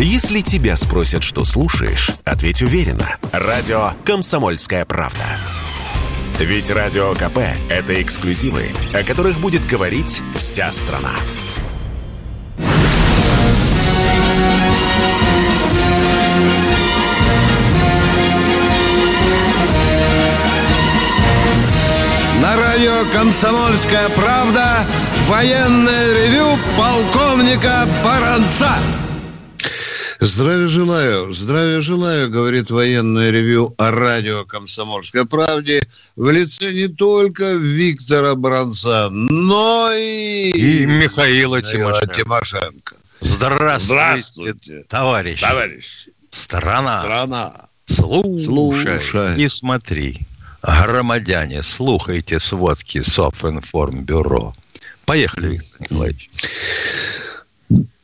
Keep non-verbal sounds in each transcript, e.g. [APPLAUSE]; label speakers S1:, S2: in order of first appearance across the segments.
S1: Если тебя спросят, что слушаешь, ответь уверенно. Радио «Комсомольская правда». Ведь Радио КП – это эксклюзивы, о которых будет говорить вся страна.
S2: На радио «Комсомольская правда» военное ревю полковника Баранца. Здравия желаю, здравия желаю, говорит военное ревю о радио «Комсомольской правде» в лице не только Виктора Бранца, но и...
S3: И Михаила Тимошенко.
S2: Тимошенко.
S3: Здравствуйте,
S2: Здравствуйте,
S3: товарищи.
S2: товарищ.
S3: Страна.
S2: Страна.
S3: Слушай,
S2: Слушай.
S3: и смотри. Громадяне, слухайте сводки Софинформбюро. Поехали, Виктор Николаевич.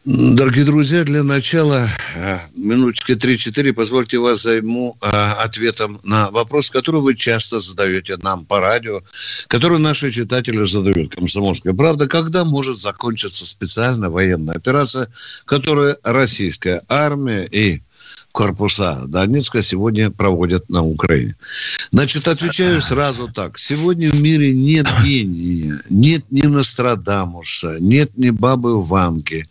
S2: Дорогие друзья, для начала э, минуточки 3-4 позвольте вас займу э, ответом на вопрос, который вы часто задаете нам по радио, который наши читатели задают. Комсомольская правда, когда может закончиться специальная военная операция, которую российская армия и корпуса Донецка сегодня проводят на Украине. Значит, отвечаю сразу так. Сегодня в мире нет [CLEARS THROAT] гения, нет ни Нострадамуса, нет ни Бабы Ванки,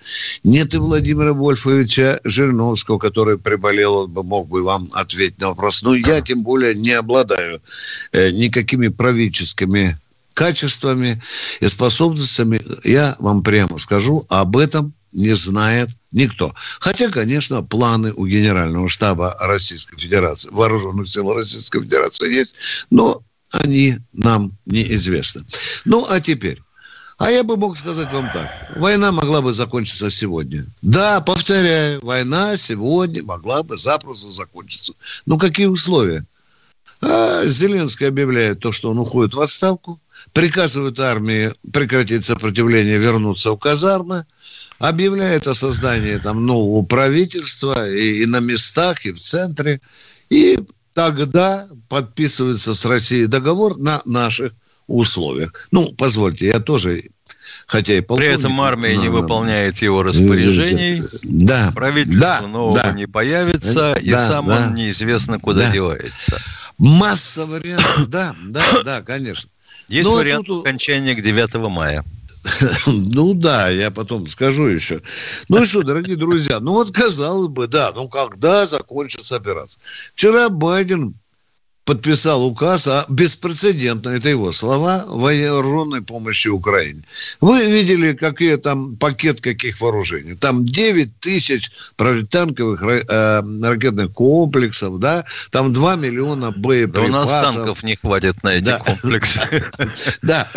S2: нет и Владимира Вольфовича Жириновского, который приболел, он бы мог бы вам ответить на вопрос. Но я тем более не обладаю э, никакими правительскими качествами и способностями. Я вам прямо скажу, об этом не знает никто. Хотя, конечно, планы у Генерального штаба Российской Федерации, Вооруженных сил Российской Федерации есть, но они нам неизвестны. Ну, а теперь. А я бы мог сказать вам так. Война могла бы закончиться сегодня. Да, повторяю, война сегодня могла бы запросто закончиться. Но какие условия? А Зеленский объявляет то, что он уходит в отставку, приказывает армии прекратить сопротивление, вернуться в казармы, объявляет о создании там нового правительства и, и на местах, и в центре. И тогда подписывается с Россией договор на наших условиях. Ну, позвольте, я тоже, хотя и
S3: При этом армия не
S2: но-
S3: выполняет его распоряжений,
S2: Да,
S3: правительство
S2: да,
S3: нового
S2: да.
S3: не появится, и
S2: Да,
S3: сам
S2: да.
S3: он неизвестно куда
S2: Да.
S3: девается.
S2: Масса вариантов. Да, да, да, конечно.
S3: Есть
S2: а
S3: вариант
S2: тут-
S3: окончания к 9 мая. [LAUGHS]
S2: Ну да, я потом скажу еще. Ну и что, дорогие друзья, ну вот казалось бы, да, ну когда закончится операция? Вчера Байден подписал указ о беспрецедентной, это его слова, вооруженной помощи Украине. Вы видели, какие там пакет каких вооружений? Там 9 тысяч противотанковых э, ракетных комплексов, да? Там 2 миллиона
S3: Да у
S2: боеприпасов.
S3: нас танков не хватит на эти
S2: Да.
S3: комплексы. [LAUGHS]
S2: Да,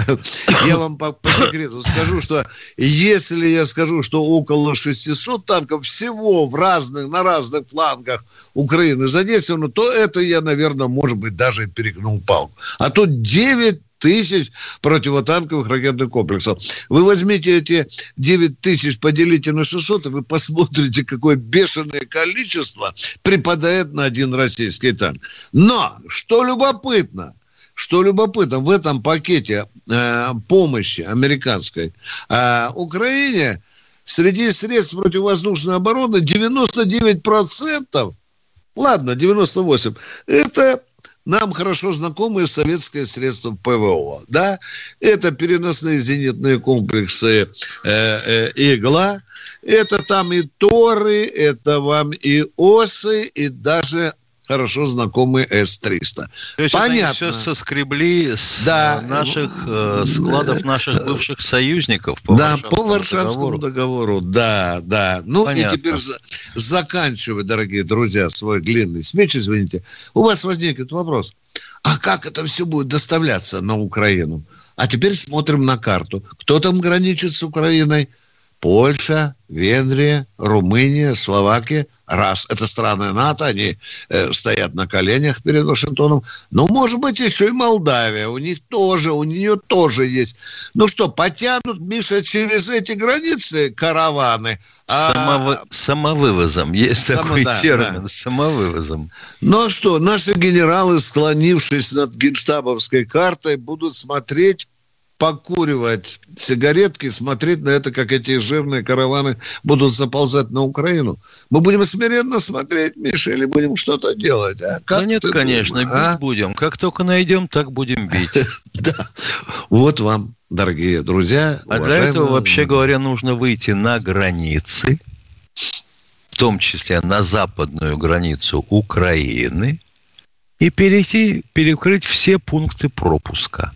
S2: я вам по, по секрету скажу, что если я скажу, что около 600 танков всего в разных, на разных флангах Украины задействовано, то это я, наверное, может быть, даже перегнул палку. А тут 9 тысяч противотанковых ракетных комплексов. Вы возьмите эти 9 тысяч, поделите на 600, и вы посмотрите, какое бешеное количество припадает на один российский танк. Но, что любопытно, что любопытно, в этом пакете э, помощи американской э, Украине среди средств противовоздушной обороны 99%, ладно, 98%, это нам хорошо знакомые советские средства ПВО, да, это переносные зенитные комплексы э, э, «Игла», это там и Торы, это вам и Осы, и даже хорошо знакомый С-300.
S3: То есть
S2: Понятно.
S3: они все соскребли с
S2: Да.
S3: э, наших э, складов наших бывших союзников по
S2: да,
S3: Варшавскому
S2: по Варшавскому
S3: договору.
S2: договору. Да, да. Ну
S3: Понятно.
S2: и теперь за- заканчивая, дорогие друзья, свой длинный спич, извините, у вас возникнет вопрос. А как это все будет доставляться на Украину? А теперь смотрим на карту. Кто там граничит с Украиной? Польша, Венгрия, Румыния, Словакия. Раз. Это страны НАТО, они э, стоят на коленях перед Вашингтоном. Ну, может быть, еще и Молдавия. У них тоже, у нее тоже есть. Ну что, потянут, Миша, через эти границы караваны. А-
S3: Самовы- Самовывозом. Есть
S2: Само-
S3: такой
S2: да,
S3: термин.
S2: да.
S3: Самовывозом.
S2: Ну а что, наши генералы, склонившись над генштабовской картой, будут смотреть покуривать сигаретки, смотреть на это, как эти жирные караваны будут заползать на Украину. Мы будем смиренно смотреть, Миша, или будем что-то делать? А?
S3: Как да нет, конечно, думаешь, бить а? будем. Как только найдем, так будем бить. [LAUGHS]
S2: Да. Вот вам, дорогие друзья.
S3: А для этого, вообще говоря, нужно выйти на границы, в том числе на западную границу Украины, и перейти, перекрыть все пункты пропуска.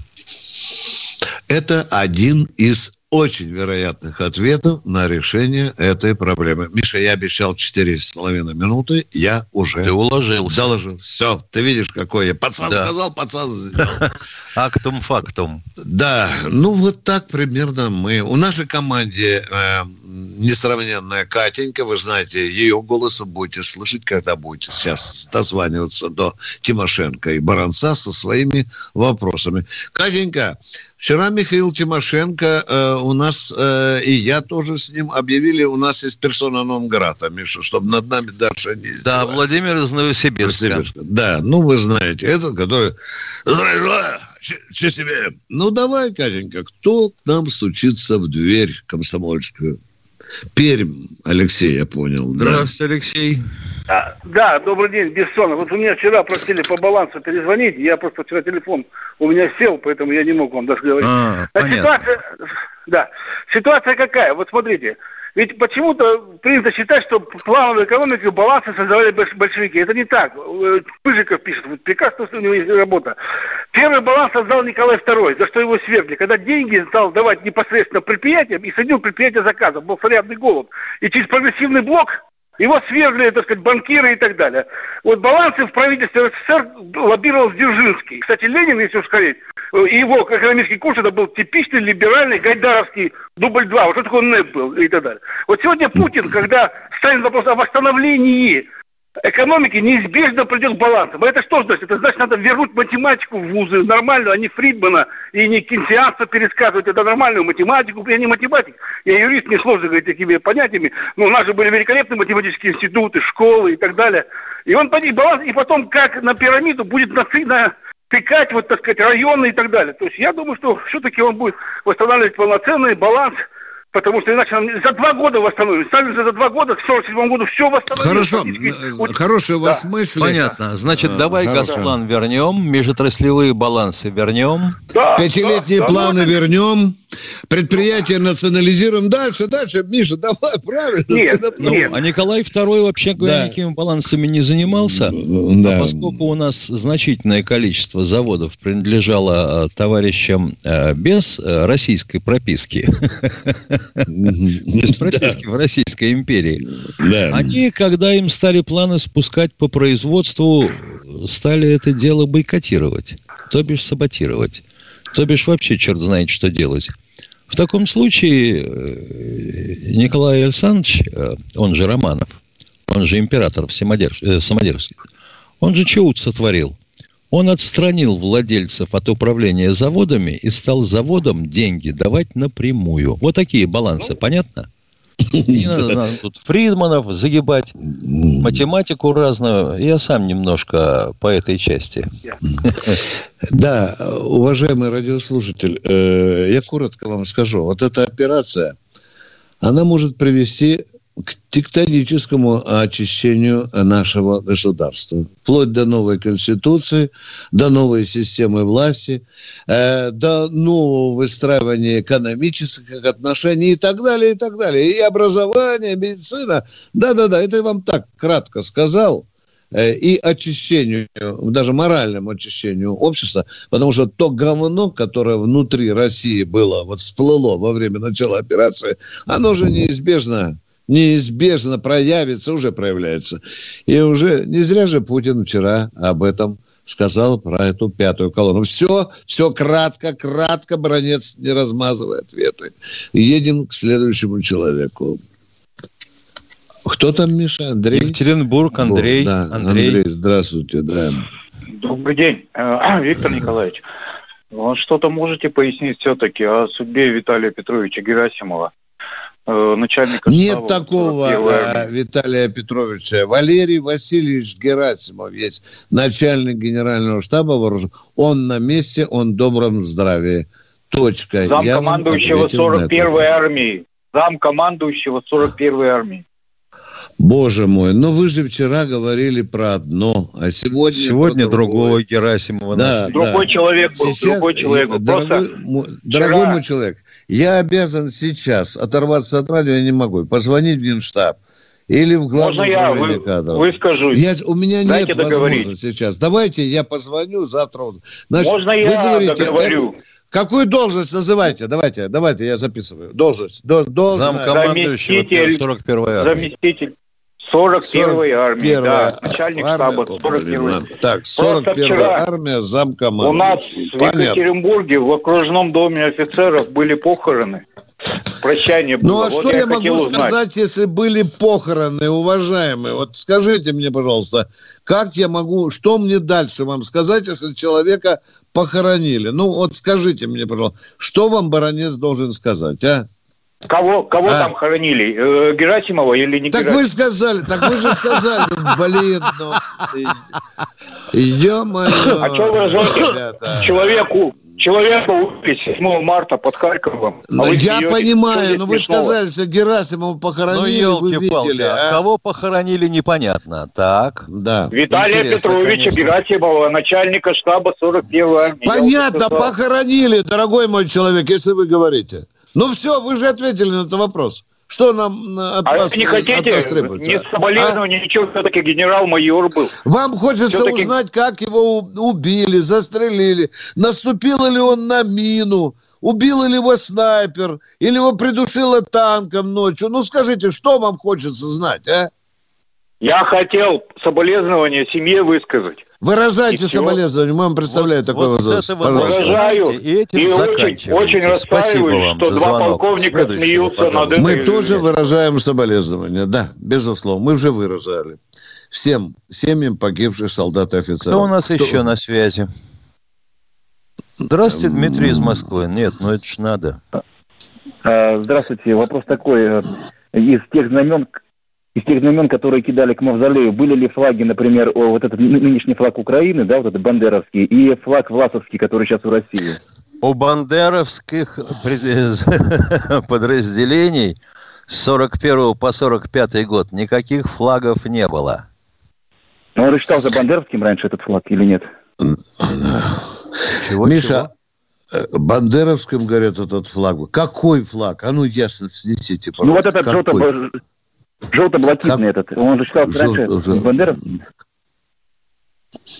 S2: Это один из очень вероятных ответов на решение этой проблемы. Миша, я обещал четыре с половиной минуты, я уже
S3: ты уложился.
S2: доложил. Все, ты видишь, какой я. Пацан да. сказал, пацан сделал. [LAUGHS]
S3: Актум фактум.
S2: Да, ну вот так примерно мы. У нашей команде э, несравненная Катенька, вы знаете, ее голос вы будете слышать, когда будете сейчас дозваниваться до Тимошенко и Баранца со своими вопросами. Катенька, вчера Михаил Тимошенко э, у нас, э, и я тоже с ним объявили, у нас есть персона нон-грата, Миша, чтобы над нами дальше не
S3: Да, Владимир из Новосибирска.
S2: Да, ну вы знаете, этот, который... Че себе? Ну, давай, Катенька, кто к нам стучится в дверь комсомольскую? Пермь, Алексей, я понял.
S3: Здравствуйте, да. Алексей.
S4: А, да, добрый день, Бессонов. Вот у меня вчера просили по балансу перезвонить. Я просто вчера телефон у меня сел, поэтому я не мог вам даже говорить. А, понятно. Ситуация, да, ситуация какая? Вот смотрите, ведь почему-то принято считать, что плановую экономику балансы создавали большевики. Это не так. Э, Пыжиков пишет, прекрасно, что у него есть работа. Первый баланс создал Николай II, за что его свергли. Когда деньги стал давать непосредственно предприятиям и садил предприятия заказом, был зарядный голод. И через прогрессивный блок его свергли, так сказать, банкиры и так далее. Вот балансы в правительстве СССР лоббировал Дзержинский. Кстати, Ленин, если уж сказать, и его экономический курс, это был типичный либеральный гайдаровский дубль 2. Вот что такое НЭП был и так далее. Вот сегодня Путин, когда ставит вопрос о восстановлении экономики неизбежно придет к балансу. А это что значит? Это значит, надо вернуть математику в вузы нормальную, а не Фридмана и не Кинсианца пересказывать. Это нормальную математику. Я не математик, я юрист, мне сложно говорить такими понятиями. Но у нас же были великолепные математические институты, школы и так далее. И он поднимет баланс, и потом, как на пирамиду, будет нацелено тыкать, вот, так сказать, районы и так далее. То есть я думаю, что все-таки он будет восстанавливать полноценный баланс – Потому что иначе за два года восстановим. Сами за два года, к 47 году все восстановим.
S2: Хорошо, хорошая у вас да. мысль.
S3: Понятно. Значит, а, давай хорошо. газплан вернем, межотраслевые балансы вернем.
S2: Да, Пятилетние да, планы да, вернем, предприятия да. национализируем. Дальше, дальше, Миша, давай, правильно.
S3: Нет, ну, нет. А Николай II вообще говоря, да. никакими балансами не занимался. Да. А поскольку у нас значительное количество заводов принадлежало а, товарищам а, без а, российской прописки, без прописки в Российской империи. Они, когда им стали планы спускать по производству, стали это дело бойкотировать, то бишь саботировать, то бишь вообще черт знает, что делать. В таком случае э, Николай Александрович, э, он же Романов, он же император э, Самодерский, он же чего сотворил? Он отстранил владельцев от управления заводами и стал заводам деньги давать напрямую. Вот такие балансы, понятно? Не надо тут Фридманов загибать, математику разную. Я сам немножко по этой части.
S2: Да, уважаемый радиослушатель, э, я коротко вам скажу. Вот эта операция, она может привести к тектоническому очищению нашего государства. Вплоть до новой конституции, до новой системы власти, э, до нового выстраивания экономических отношений и так далее, и так далее. И образование, медицина. Да-да-да, это я вам так кратко сказал э, и очищению, даже моральному очищению общества, потому что то говно, которое внутри России было, вот всплыло во время начала операции, оно же неизбежно неизбежно проявится, уже проявляется. И уже не зря же Путин вчера об этом сказал про эту пятую колонну. Все, все кратко, кратко, бронец, не размазывая ответы. Едем к следующему человеку. Кто там, Миша? Андрей?
S3: Екатеринбург, Андрей.
S2: Да, Андрей. Андрей, здравствуйте, да.
S5: Добрый день, э, [CLEARS THROAT] Виктор Николаевич. Что-то можете пояснить все-таки о судьбе Виталия Петровича Герасимова?
S2: Э, начальника Нет такого а, Виталия Петровича. Валерий Васильевич Герасимов есть начальник генерального штаба вооруженных. Он на месте, он в добром здравии. Точка.
S5: Зам командующего 41-й армии. Зам командующего 41-й армии.
S2: Боже мой, ну вы же вчера говорили про одно, а сегодня...
S3: Сегодня другого Герасимова.
S5: Да, другой да. человек был, сейчас, другой человек.
S2: Дорогой, Просто дорогой мой человек, я обязан сейчас оторваться от радио, я не могу, позвонить в Генштаб или в главное Можно я вы,
S5: кадров. выскажусь? Я,
S2: у меня Дайте нет договорить. возможности сейчас. Давайте я позвоню завтра.
S5: Значит, Можно я вы говорите, договорю? Это,
S2: Какую должность называйте? Давайте, давайте, я записываю. Должность. До, должность.
S3: Замкомандующего 41-й армии.
S5: Заместитель 41-й армии, да, начальник штаба 41-й.
S2: Так, 41-я армия, замкомандующий.
S5: У нас Понятно. в Екатеринбурге в окружном доме офицеров были похороны. Прощание было.
S2: Ну, а вот что я, я могу узнать. сказать, если были похороны, уважаемые? Вот скажите мне, пожалуйста, как я могу, что мне дальше вам сказать, если человека похоронили? Ну, вот скажите мне, пожалуйста, что вам баронец должен сказать, а?
S5: Кого, кого а? там хоронили? Э, Герасимова или не
S2: Так
S5: Герасимова?
S2: вы сказали, так вы же сказали, блин, ну, ё-моё.
S5: А что вы разжете человеку, человека убили 7 марта под Харьковом.
S2: А я понимаю, но вы же сказали, что Герасимова похоронили, ну, вы видели.
S3: А? а? Кого похоронили, непонятно. Так.
S5: Да. Виталия Интересно, Петровича конечно. Герасимова, начальника штаба 41-й армии.
S2: Понятно, похоронили, дорогой мой человек, если вы говорите. Ну все, вы же ответили на этот вопрос. Что нам
S5: от а вас не хотите, от нас требуется? Не соболезнования, а? ничего, все-таки генерал-майор был.
S2: Вам хочется узнать, как его убили, застрелили, наступил ли он на мину, убил ли его снайпер, или его придушило танком ночью. Ну скажите, что вам хочется знать, а?
S5: Я хотел соболезнования семье высказать.
S2: Выражайте соболезнования, мы вам представляем вот, такой вот вопрос.
S5: Выражаю. И, этим и очень, очень расстраиваюсь, что два полковника Следующего, смеются пожалуйста. над этой
S2: Мы тоже выражаем соболезнования, да, безусловно. Мы уже выражали. Всем семьям погибших солдат и офицеров.
S3: Кто у нас Кто... еще на связи? Здравствуйте, Дмитрий из Москвы. Нет, ну это ж надо.
S6: А, здравствуйте. Вопрос такой. Из тех знамен, из тех знамен, которые кидали к мавзолею, были ли флаги, например, вот этот нынешний флаг Украины, да, вот этот бандеровский, и флаг Власовский, который сейчас у России?
S3: У бандеровских [LAUGHS] подразделений с 41 по 45 год никаких флагов не было.
S6: Ну, он считал за бандеровским раньше этот флаг или нет?
S2: Чего, Миша, чего? Э, Бандеровским, говорят, этот флаг. Какой флаг? А ну ясно снесите, пожалуйста.
S6: Ну вот этот желто, Желто-блакитный этот. Он же считался Жел... раньше жел... Бандеров.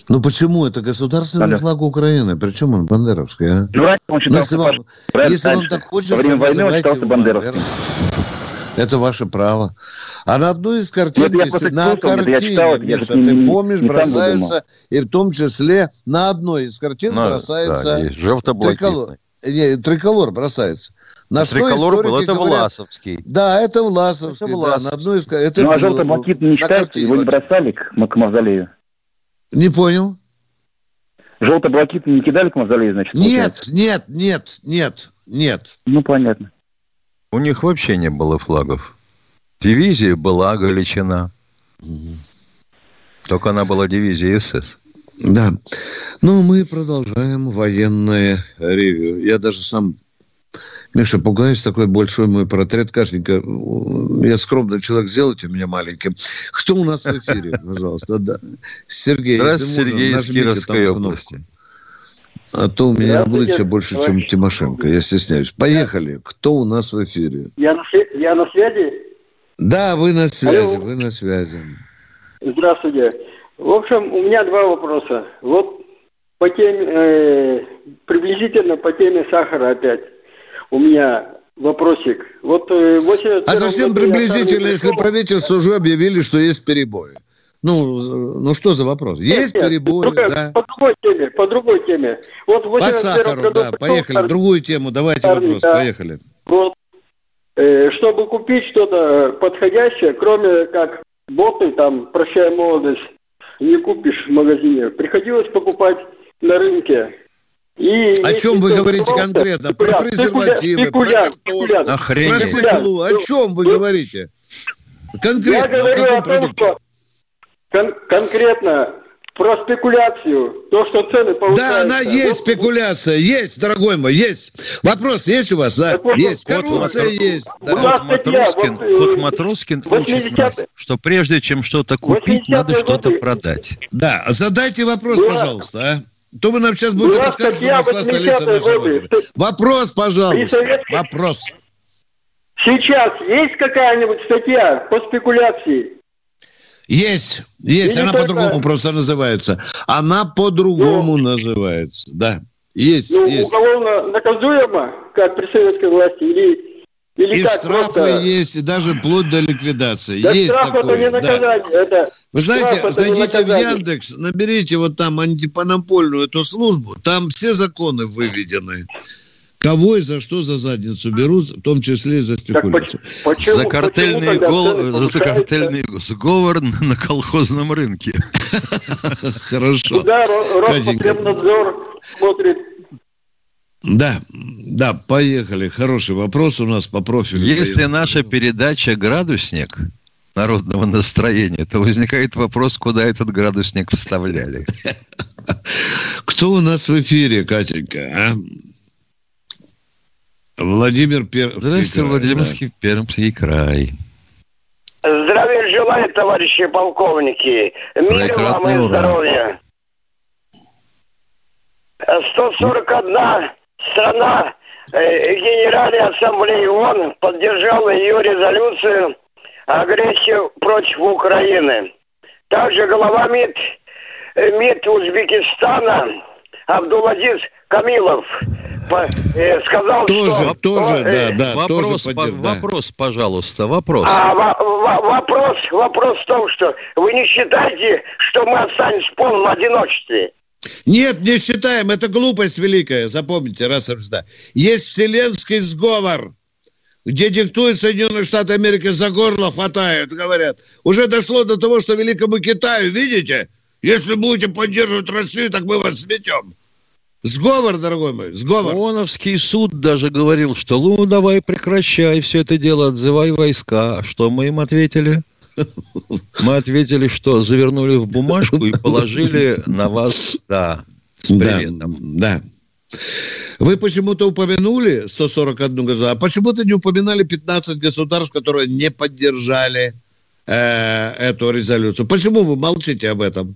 S2: Ну почему? Это государственный Алло. флаг Украины. Причем он бандеровский, а?
S6: Ну, раньше он считался,
S2: ну, если вам, если вам так хочется,
S6: Во время войны он считался бандеровским.
S2: Это ваше право. А на одной из картин, ну, на картине, читал, Миша, ты не, помнишь, не бросаются, и в том числе на одной из картин ну, бросается да,
S3: желто-блакитный.
S2: Не, триколор бросается.
S3: На триколор был, это говорят, Власовский.
S2: Да, это Власовский, это Власовский. да, на одной из... Это
S6: ну, а желто-блакитный не считается, его не бросали к, к мавзолею?
S2: Не понял.
S6: Желто-блакитный не кидали к мавзолею, значит?
S2: Нет, нет, нет, нет, нет.
S6: Ну, понятно.
S3: У них вообще не было флагов. Дивизия была Галичина. Только она была дивизия СС.
S2: Да. Ну, мы продолжаем военное ревью. Я даже сам, Миша, пугаюсь, такой большой мой портрет Кашника. Я скромный человек, сделайте меня маленьким. Кто у нас в эфире, [LAUGHS] пожалуйста? Да. Сергей,
S3: Здравствуйте, Сергей из Кировской области.
S2: А то у меня обличие больше, чем Тимошенко. Я стесняюсь. Поехали. Кто у нас в эфире?
S7: Я на, я на связи?
S2: Да, вы на связи, Алло. вы на связи.
S7: Здравствуйте. В общем, у меня два вопроса. Вот по теме, э, приблизительно по теме сахара опять. У меня вопросик. Вот э,
S2: 80 А совсем приблизительно, если правительство уже объявили, что есть перебои. Ну, ну что за вопрос? Есть нет, перебои,
S7: другая,
S2: да.
S7: По другой теме, по другой теме.
S2: Вот по сахару, году да, поехали. Армии, другую тему, давайте армии, вопрос, да. поехали.
S7: Вот. Э, чтобы купить что-то подходящее, кроме как боты, там, прощай молодость, не купишь в магазине. Приходилось покупать на рынке.
S2: И о чем вы говорите конкретно? Про презервативы, про свеклу. О чем вы говорите?
S7: Конкретно. Я говорю о том, что кон- конкретно про спекуляцию, то, что цены повышаются.
S2: Да, она есть вот, спекуляция, есть, дорогой мой, есть. Вопрос есть у вас, да? Вот, есть.
S3: Кот Коррупция Матро... есть. Да. Кот, Матроскин, вот, Кот э, Матроскин учит нас, что прежде чем что-то купить, надо что-то продать.
S2: Да, задайте вопрос, Была... пожалуйста, а? То вы нам сейчас будете рассказывать, что Москва столица нашей Вопрос, пожалуйста. Вопрос.
S7: Сейчас есть какая-нибудь статья по спекуляции?
S2: Есть, есть, Или она только... по-другому просто называется. Она по-другому ну, называется, да. Есть, ну, есть.
S7: уголовно наказуемо, как при советской власти, или, или
S2: и штрафы просто... есть, и даже вплоть до ликвидации. Да есть штраф такое, это не наказание, да. это... Вы знаете, зайдите в Яндекс, наберите вот там антипонопольную эту службу, там все законы выведены. Кого и за что за задницу берут, в том числе и за спекуляцию.
S3: Почему, за картельный, гол, за картельный сговор на колхозном рынке. [LAUGHS]
S2: Хорошо.
S7: Куда Роспотребнадзор смотрит
S2: да, да, поехали. Хороший вопрос у нас по профилю.
S3: Если наша передача «Градусник» народного настроения, то возникает вопрос, куда этот градусник вставляли. [LAUGHS]
S2: Кто у нас в эфире, Катенька? А? Владимир Пермский
S3: Здравствуйте, Владимирский да. Пермский край.
S8: Здравия желаю, товарищи полковники. Мир вам и здоровья. 141 страна э, Генеральной Ассамблеи ООН поддержала ее резолюцию агрессию против Украины. Также глава МИД, э, МИД Узбекистана Абдуладис Камилов э, сказал,
S2: тоже,
S8: что...
S2: Тоже, э, да, да,
S3: вопрос, тоже по, да. вопрос, пожалуйста, вопрос.
S8: А, вопрос, вопрос в том, что вы не считаете, что мы останемся в полном одиночестве?
S2: Нет, не считаем. Это глупость великая. Запомните, раз и всегда. Есть вселенский сговор, где диктует Соединенные Штаты Америки за горло хватают, говорят. Уже дошло до того, что великому Китаю, видите, если будете поддерживать Россию, так мы вас сметем. Сговор, дорогой мой, сговор.
S3: ООНовский суд даже говорил, что ну давай прекращай все это дело, отзывай войска. А что мы им ответили? Мы ответили, что завернули в бумажку и положили на вас, да.
S2: Да, да. Вы почему-то упомянули 141 государство, а почему-то не упоминали 15 государств, которые не поддержали э, эту резолюцию. Почему вы молчите об этом?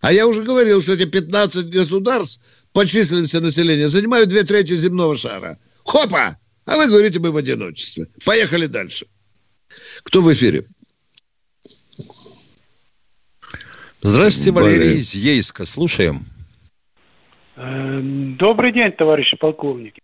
S2: А я уже говорил, что эти 15 государств по численности населения занимают две трети земного шара. Хопа! А вы говорите, мы в одиночестве. Поехали дальше. Кто в эфире?
S3: Здравствуйте, Валерий из Ейска. Слушаем.
S9: Э, добрый день, товарищи полковники.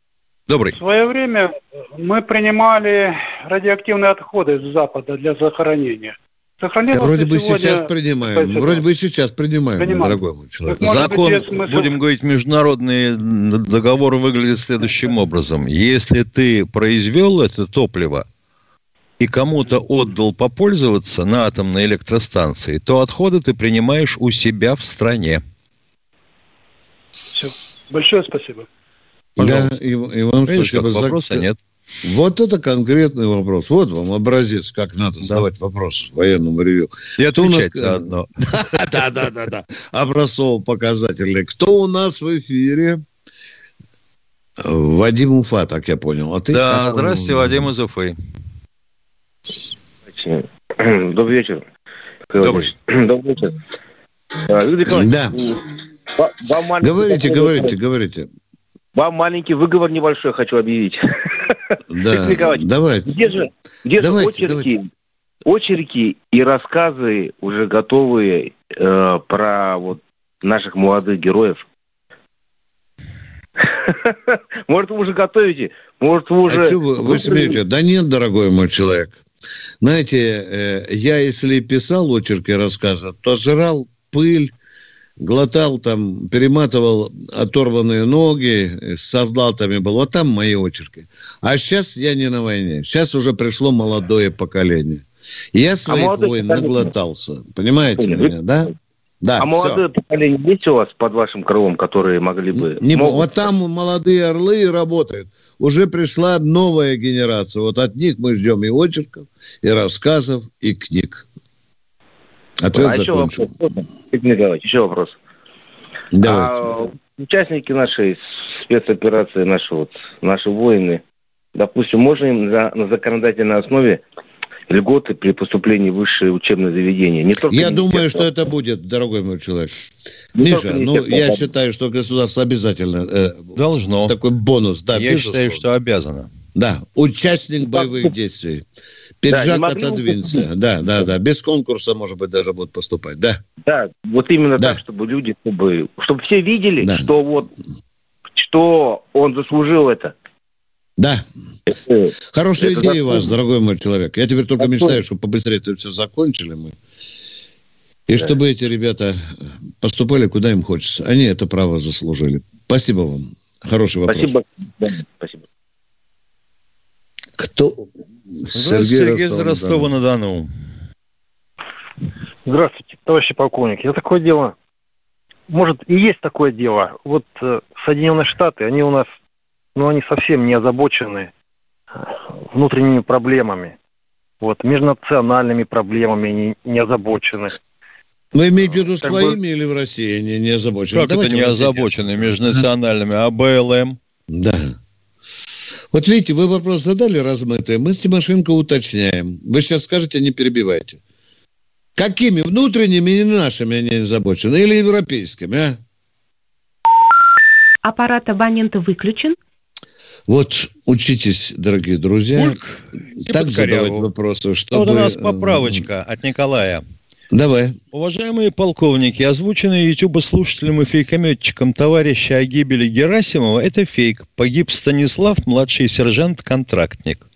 S3: Добрый.
S9: В свое время мы принимали радиоактивные отходы из Запада для захоронения.
S2: Да, вроде бы сейчас принимаем. Спасибо. Вроде бы сейчас принимаем, принимаем. дорогой мой человек.
S3: Закон, быть, смысл... будем говорить, международный договор выглядит следующим образом. Если ты произвел это топливо и кому-то отдал попользоваться на атомной электростанции, то отходы ты принимаешь у себя в стране.
S9: Все. Большое спасибо.
S2: Пожалуйста. Да, и, и вам Видишь, спасибо.
S3: Вопроса за... нет.
S2: Вот это конкретный вопрос. Вот вам образец, как надо задавать да. вопрос военному ревю.
S3: И отвечать у нас... заодно. [LAUGHS]
S2: Да, да, да, да. Образцово показательный. Кто у нас в эфире? Вадим Уфа, так я понял. А ты?
S3: Да, здравствуйте, Вадим из Уфы. [CLEARS THROAT]
S10: Добрый вечер.
S3: Добрый.
S10: Добрый вечер. [CLEARS THROAT]
S2: Да. Говорите, говорите, говорите.
S10: Вам маленький выговор небольшой хочу объявить.
S2: Да, давай.
S10: Где же, где же очерки, давайте. очерки и рассказы уже готовые э, про вот наших молодых героев? [LAUGHS] Может, вы уже готовите? Может, вы уже... А
S2: что вы, вы смеете? Да нет, дорогой мой человек. Знаете, э, я если писал очерки рассказы, то жрал пыль, глотал там, перематывал оторванные ноги, с солдатами был. Вот там мои очерки. А сейчас я не на войне. Сейчас уже пришло молодое поколение. Я а своих а войн наглотался. Понимаете Нет, меня, да?
S10: Да, а молодое все. поколение есть у вас под вашим крылом, которые могли бы...
S2: Не, могут... Вот там молодые орлы работают. Уже пришла новая генерация. Вот от них мы ждем и очерков, и рассказов, и книг.
S10: Ответ а закончен. Еще вопрос. Николаевич, еще вопрос. Давайте. А, участники нашей спецоперации, наши, вот, наши воины, допустим, можно им за, на законодательной основе льготы при поступлении в высшее учебное заведение. Не
S2: только я думаю, что это будет, дорогой мой человек. Не Миша, ну я считаю, что государство обязательно э, должно такой бонус. Да,
S3: я безусловно. считаю, что обязано.
S2: Да, участник боевых действий. Пиджак да, отодвинься. Да, да, да. Без конкурса, может быть, даже будут поступать. Да.
S10: Да, вот именно да. так, чтобы люди, чтобы, чтобы все видели, да. что вот что он заслужил это.
S2: Да. Хорошая это идея у вас, дорогой мой человек. Я теперь только мечтаю, чтобы побыстрее это все закончили мы. И да. чтобы эти ребята поступали, куда им хочется. Они это право заслужили. Спасибо вам. Хороший вопрос.
S10: Спасибо. Да, спасибо.
S2: Кто?
S3: Сергей, Сергей Ростова-на-Дону.
S11: Здравствуйте, товарищи полковники. Это такое дело, может, и есть такое дело. Вот э, Соединенные Штаты, они у нас но они совсем не озабочены э, внутренними проблемами. Вот, межнациональными проблемами не, не озабочены.
S2: Вы имеете в виду как своими бы... или в России они не озабочены?
S3: Как Давайте это не озабочены межнациональными, а БЛМ?
S2: Да. Вот видите, вы вопрос задали размытый, мы с Тимошенко уточняем. Вы сейчас скажете, не перебивайте. Какими внутренними и нашими они озабочены? Или европейскими, а?
S12: Аппарат абонента выключен.
S2: Вот учитесь, дорогие друзья, Пульк так задавать вопросы, чтобы... Вот
S3: у нас поправочка от Николая.
S2: Давай.
S3: Уважаемые полковники, озвученный YouTube-слушателем и фейкометчиком товарища о гибели Герасимова – это фейк. Погиб Станислав, младший сержант-контрактник.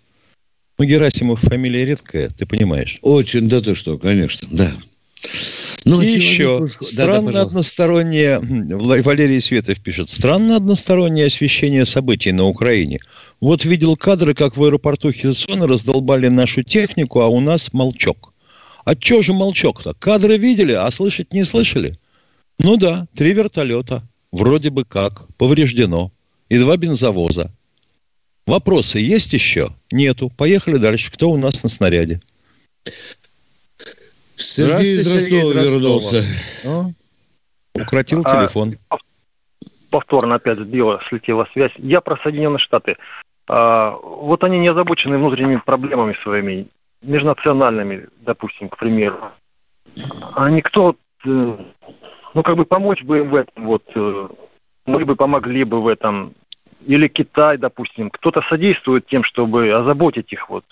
S3: Ну, Герасимов фамилия редкая, ты понимаешь.
S2: Очень, да ты что, конечно, да.
S3: Ну, и еще, странно да, одностороннее, Валерий Светов пишет, странно одностороннее освещение событий на Украине. Вот видел кадры, как в аэропорту Херсона раздолбали нашу технику, а у нас молчок. А чё же молчок-то? Кадры видели, а слышать не слышали? Ну да, три вертолета. Вроде бы как. Повреждено. И два бензовоза. Вопросы есть еще? Нету. Поехали дальше. Кто у нас на снаряде?
S2: Сергей из Ростова вернулся.
S3: А? Укротил а, телефон.
S11: Повторно опять сбила, слетела связь. Я про Соединенные Штаты. А, вот они не озабочены внутренними проблемами своими, межнациональными, допустим, к примеру. А никто, э, ну, как бы помочь бы им в этом, вот, э, мы бы помогли бы в этом. Или Китай, допустим, кто-то содействует тем, чтобы озаботить их, вот,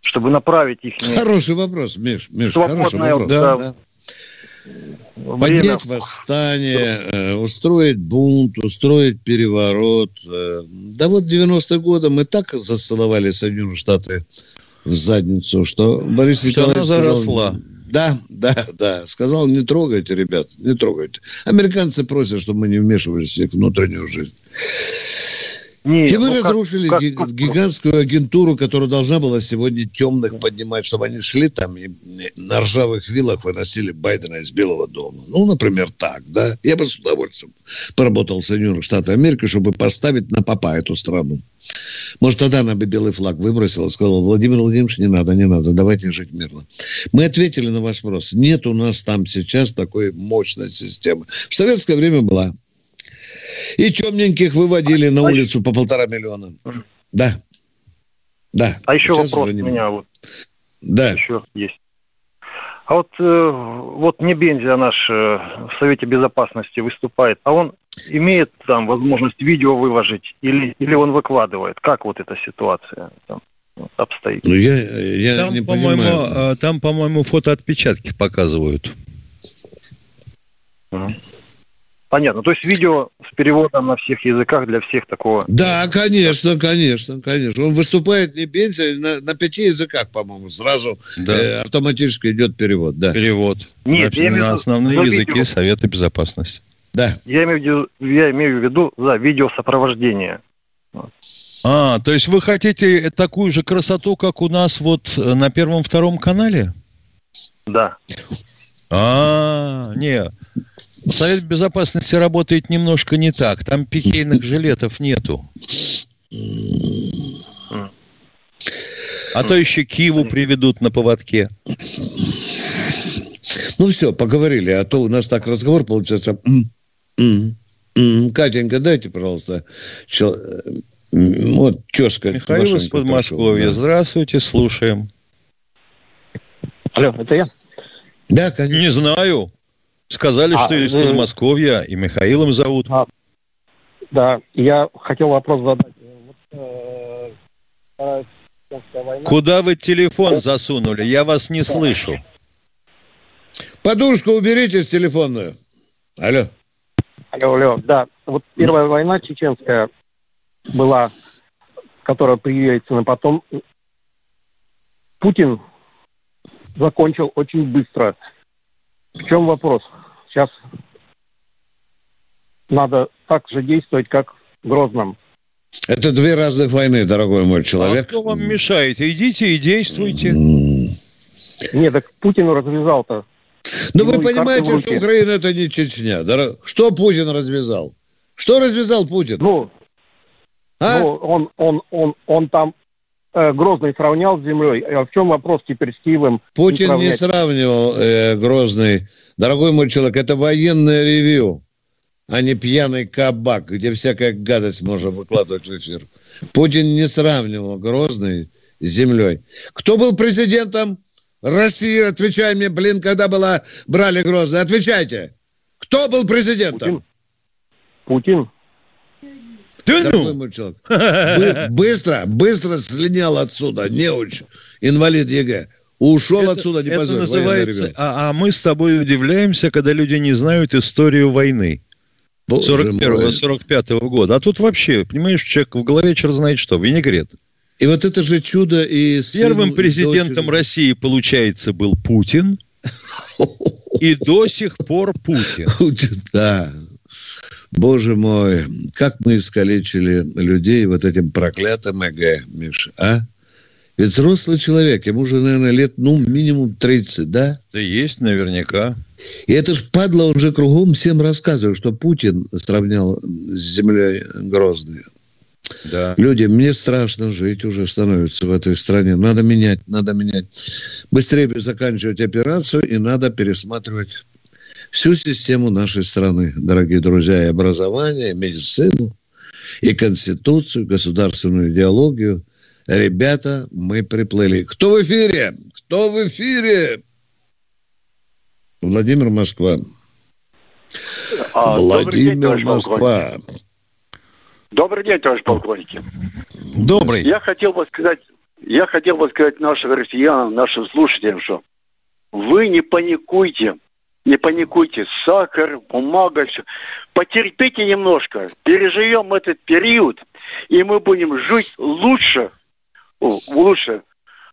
S11: чтобы направить их...
S2: Хороший вопрос, Миш, Миш, хороший вопрос. Да, да. Время... Поднять восстание, э, устроить бунт, устроить переворот. Э, да вот 90-е годы мы так зацеловали Соединенные Штаты в задницу, что Борис что Николаевич сказал... Заросла. Да, да, да. Сказал, не трогайте, ребят, не трогайте. Американцы просят, чтобы мы не вмешивались в их внутреннюю жизнь. Нет, и вы ну, разрушили как, как, гигантскую агентуру, которая должна была сегодня темных поднимать, чтобы они шли там и на ржавых вилах выносили Байдена из Белого дома. Ну, например, так, да. Я бы с удовольствием поработал в Соединенных Штатах Америки, чтобы поставить на попа эту страну. Может, тогда она бы белый флаг выбросила, сказала, Владимир Владимирович, не надо, не надо, давайте жить мирно. Мы ответили на ваш вопрос. Нет у нас там сейчас такой мощной системы. В советское время была. И темненьких выводили на улицу по полтора миллиона. Да. Да.
S11: А еще Сейчас вопрос у меня вот.
S2: Да.
S11: Еще есть. А вот, э, вот не Бензия наш э, в Совете Безопасности выступает, а он имеет там возможность видео выложить или, или он выкладывает? Как вот эта ситуация там обстоит?
S3: Ну, я, я там, не по-моему, понимаю. Э, там, по-моему, фотоотпечатки показывают.
S11: Угу. Понятно. То есть видео с переводом на всех языках для всех такого.
S2: Да, конечно, конечно, конечно. Он выступает не пенсия, на, на пяти языках, по-моему, сразу да. э, автоматически идет перевод. Да.
S3: Перевод. Нет, на, я на основные языки видео. Совета Безопасности.
S11: Да. Я имею, в виду, я имею в виду за видеосопровождение.
S3: А, то есть вы хотите такую же красоту, как у нас вот на первом-втором канале?
S11: Да.
S3: А, не, Совет Безопасности работает немножко не так. Там пикейных жилетов нету. А то еще Киву приведут на поводке.
S2: Ну все, поговорили, а то у нас так разговор получается. Катенька, дайте, пожалуйста, чел... вот тезка.
S3: Михаил из Подмосковья. Да. Здравствуйте, слушаем.
S13: Алло, это я?
S2: Да, конечно.
S3: Не знаю. Сказали, а, что из э... Подмосковья, и Михаилом зовут. А,
S13: да, я хотел вопрос задать.
S3: Вот, э, Куда вы телефон засунули? Я вас не слышу.
S2: Подушку уберите с телефонную. Алло.
S13: Алло, алло, да. Вот первая война чеченская была, которая при Ельцине, потом Путин закончил очень быстро. В чем вопрос? Сейчас надо так же действовать, как в Грозном.
S2: Это две разных войны, дорогой мой человек. А
S3: кто вам мешает? Идите и действуйте.
S13: Нет, так Путину развязал-то
S2: ну, вы понимаете, что Украина это не Чечня. Что Путин развязал? Что развязал Путин?
S13: Ну, а? ну он, он, он, он там Грозный сравнял с землей. А в чем вопрос теперь с Киевом?
S2: Путин не, не сравнивал э, Грозный. Дорогой мой человек, это военное ревью, а не пьяный кабак, где всякая гадость можно выкладывать в эфир. Путин не сравнивал Грозный с землей. Кто был президентом? Россия, отвечай мне, блин, когда была, брали Грозный, отвечайте. Кто был президентом?
S13: Путин.
S2: Ты ну? мой человек. Бы- быстро, быстро слинял отсюда, неуч, инвалид ЕГЭ. Ушел это, отсюда, не
S3: Это называется, а, а мы с тобой удивляемся, когда люди не знают историю войны. 41-45 года. А тут вообще, понимаешь, человек в голове черт знает что, винегрет.
S2: И вот это же чудо и...
S3: Первым президентом дочери... России, получается, был Путин. [LAUGHS] И до сих пор. Путин,
S2: да. Боже мой, как мы искалечили людей вот этим проклятым ЭГ, Миша, а? Ведь взрослый человек, ему уже, наверное, лет, ну, минимум 30, да?
S3: Да есть, наверняка.
S2: И это ж падла, он же кругом всем рассказывает, что Путин сравнял с землей Грозной. Да. Люди, мне страшно жить уже становится в этой стране. Надо менять, надо менять. Быстрее заканчивать операцию и надо пересматривать всю систему нашей страны, дорогие друзья, и образование, и медицину, и конституцию, государственную идеологию. Ребята, мы приплыли. Кто в эфире? Кто в эфире? Владимир Москва. А, Владимир день, Москва.
S4: Добрый день, товарищ полковники.
S3: Добрый.
S4: Я хотел бы сказать, я хотел бы сказать нашим россиянам, нашим слушателям, что вы не паникуйте, не паникуйте. Сахар, бумага, все. Потерпите немножко, переживем этот период, и мы будем жить лучше, лучше,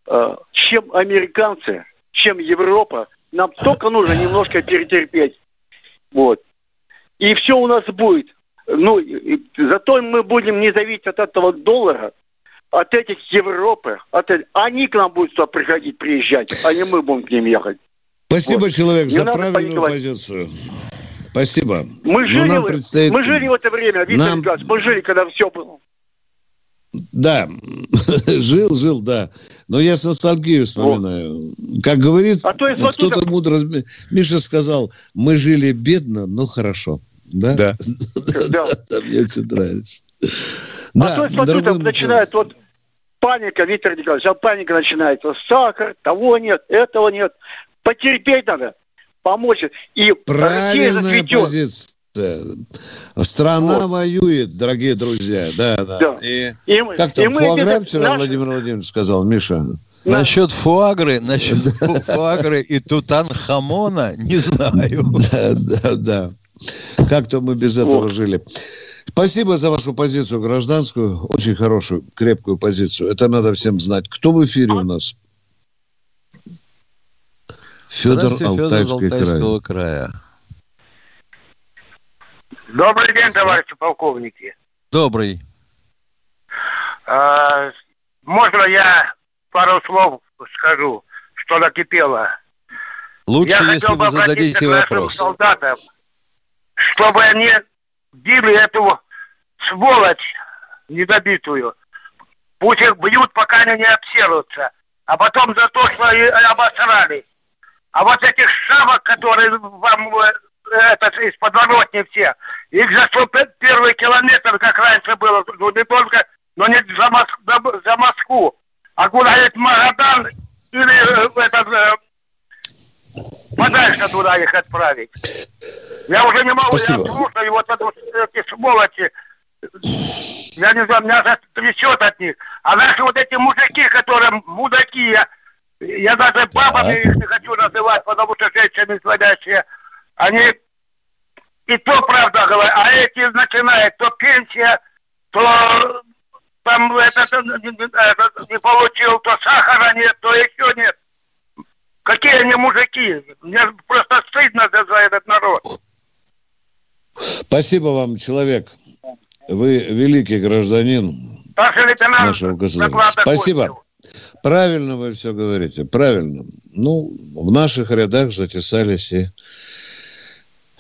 S4: э, чем американцы, чем Европа. Нам только нужно немножко перетерпеть. Вот. И все у нас будет ну, зато мы будем не зависеть от этого доллара, от этих Европы, от они к нам будут сюда приходить, приезжать, а не мы будем к ним ехать.
S2: Спасибо, вот. человек, не за правильную паниковать. позицию. Спасибо.
S4: Мы жили, нам предстоит... мы жили в это время, Виктор нам... Николаевич, мы жили, когда все было.
S2: Да, [LAUGHS] жил, жил, да. Но я с ностальгией вспоминаю. Вот. Как говорит а то кто-то мудро... Миша сказал, мы жили бедно, но хорошо. Да?
S3: Да. [LAUGHS]
S2: да. Мне очень нравится.
S4: А то, смотрю, там начинает вот паника, Виктор Николаевич, а паника начинается. Сахар, того нет, этого нет. Потерпеть надо, помочь. И
S2: Правильная позиция. Страна да. воюет, дорогие друзья. Да, да. да. И, и, как там, фуагра вчера наш... Владимир Владимирович сказал, Миша?
S3: Насчет фуагры, насчет [LAUGHS] фуагры и Тутанхамона не знаю. [LAUGHS]
S2: Да, да, да. Как-то мы без этого вот. жили. Спасибо за вашу позицию гражданскую, очень хорошую, крепкую позицию. Это надо всем знать. Кто в эфире у нас?
S3: Федор Алтайский край. края.
S14: Добрый день, товарищи полковники.
S3: Добрый.
S14: А, можно я пару слов скажу, что накипело?
S3: Лучше, я если вы зададите вопрос.
S14: солдатам, чтобы они били эту сволочь недобитую. Пусть их бьют, пока они не обсерутся. А потом за то, что и обосрали. А вот этих шавок, которые вам э, этот, из подворотни все, их за 101 километр, как раньше было, ну не только, но не за, Моск, за Москву, а куда-нибудь Магадан или э, этот, э, подальше туда их отправить. Я уже не могу, Спасибо. я слушаю, вот эти сволочи, я не знаю, меня трясет от них. А наши вот эти мужики, которые мудаки, я, я даже бабами их не хочу называть, потому что женщины сводящие, они и то правда говорят, а эти начинают, то пенсия, то там этот, этот не получил, то сахара нет, то еще нет. Какие они мужики? Мне просто стыдно за этот народ.
S2: Спасибо вам, человек. Вы великий гражданин нашего государства. Спасибо. Кончил. Правильно вы все говорите, правильно. Ну, в наших рядах затесались и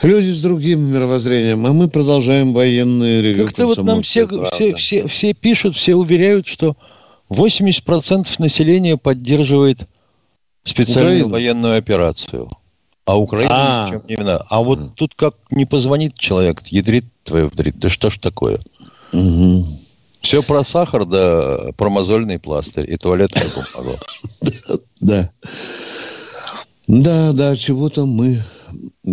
S2: люди с другим мировоззрением, а мы продолжаем военные
S3: ревю. Как-то вот нам все, все, все, все пишут, все уверяют, что 80% населения поддерживает специальную Украину. военную операцию. А Украина а, ничем не вина. А вот тут как не позвонит человек, ядрит твою вдрит. Да что ж такое? Угу. Все про сахар, да про мозольный пластырь и туалетную бумагу. [LAUGHS]
S2: Да. Да, да, чего-то мы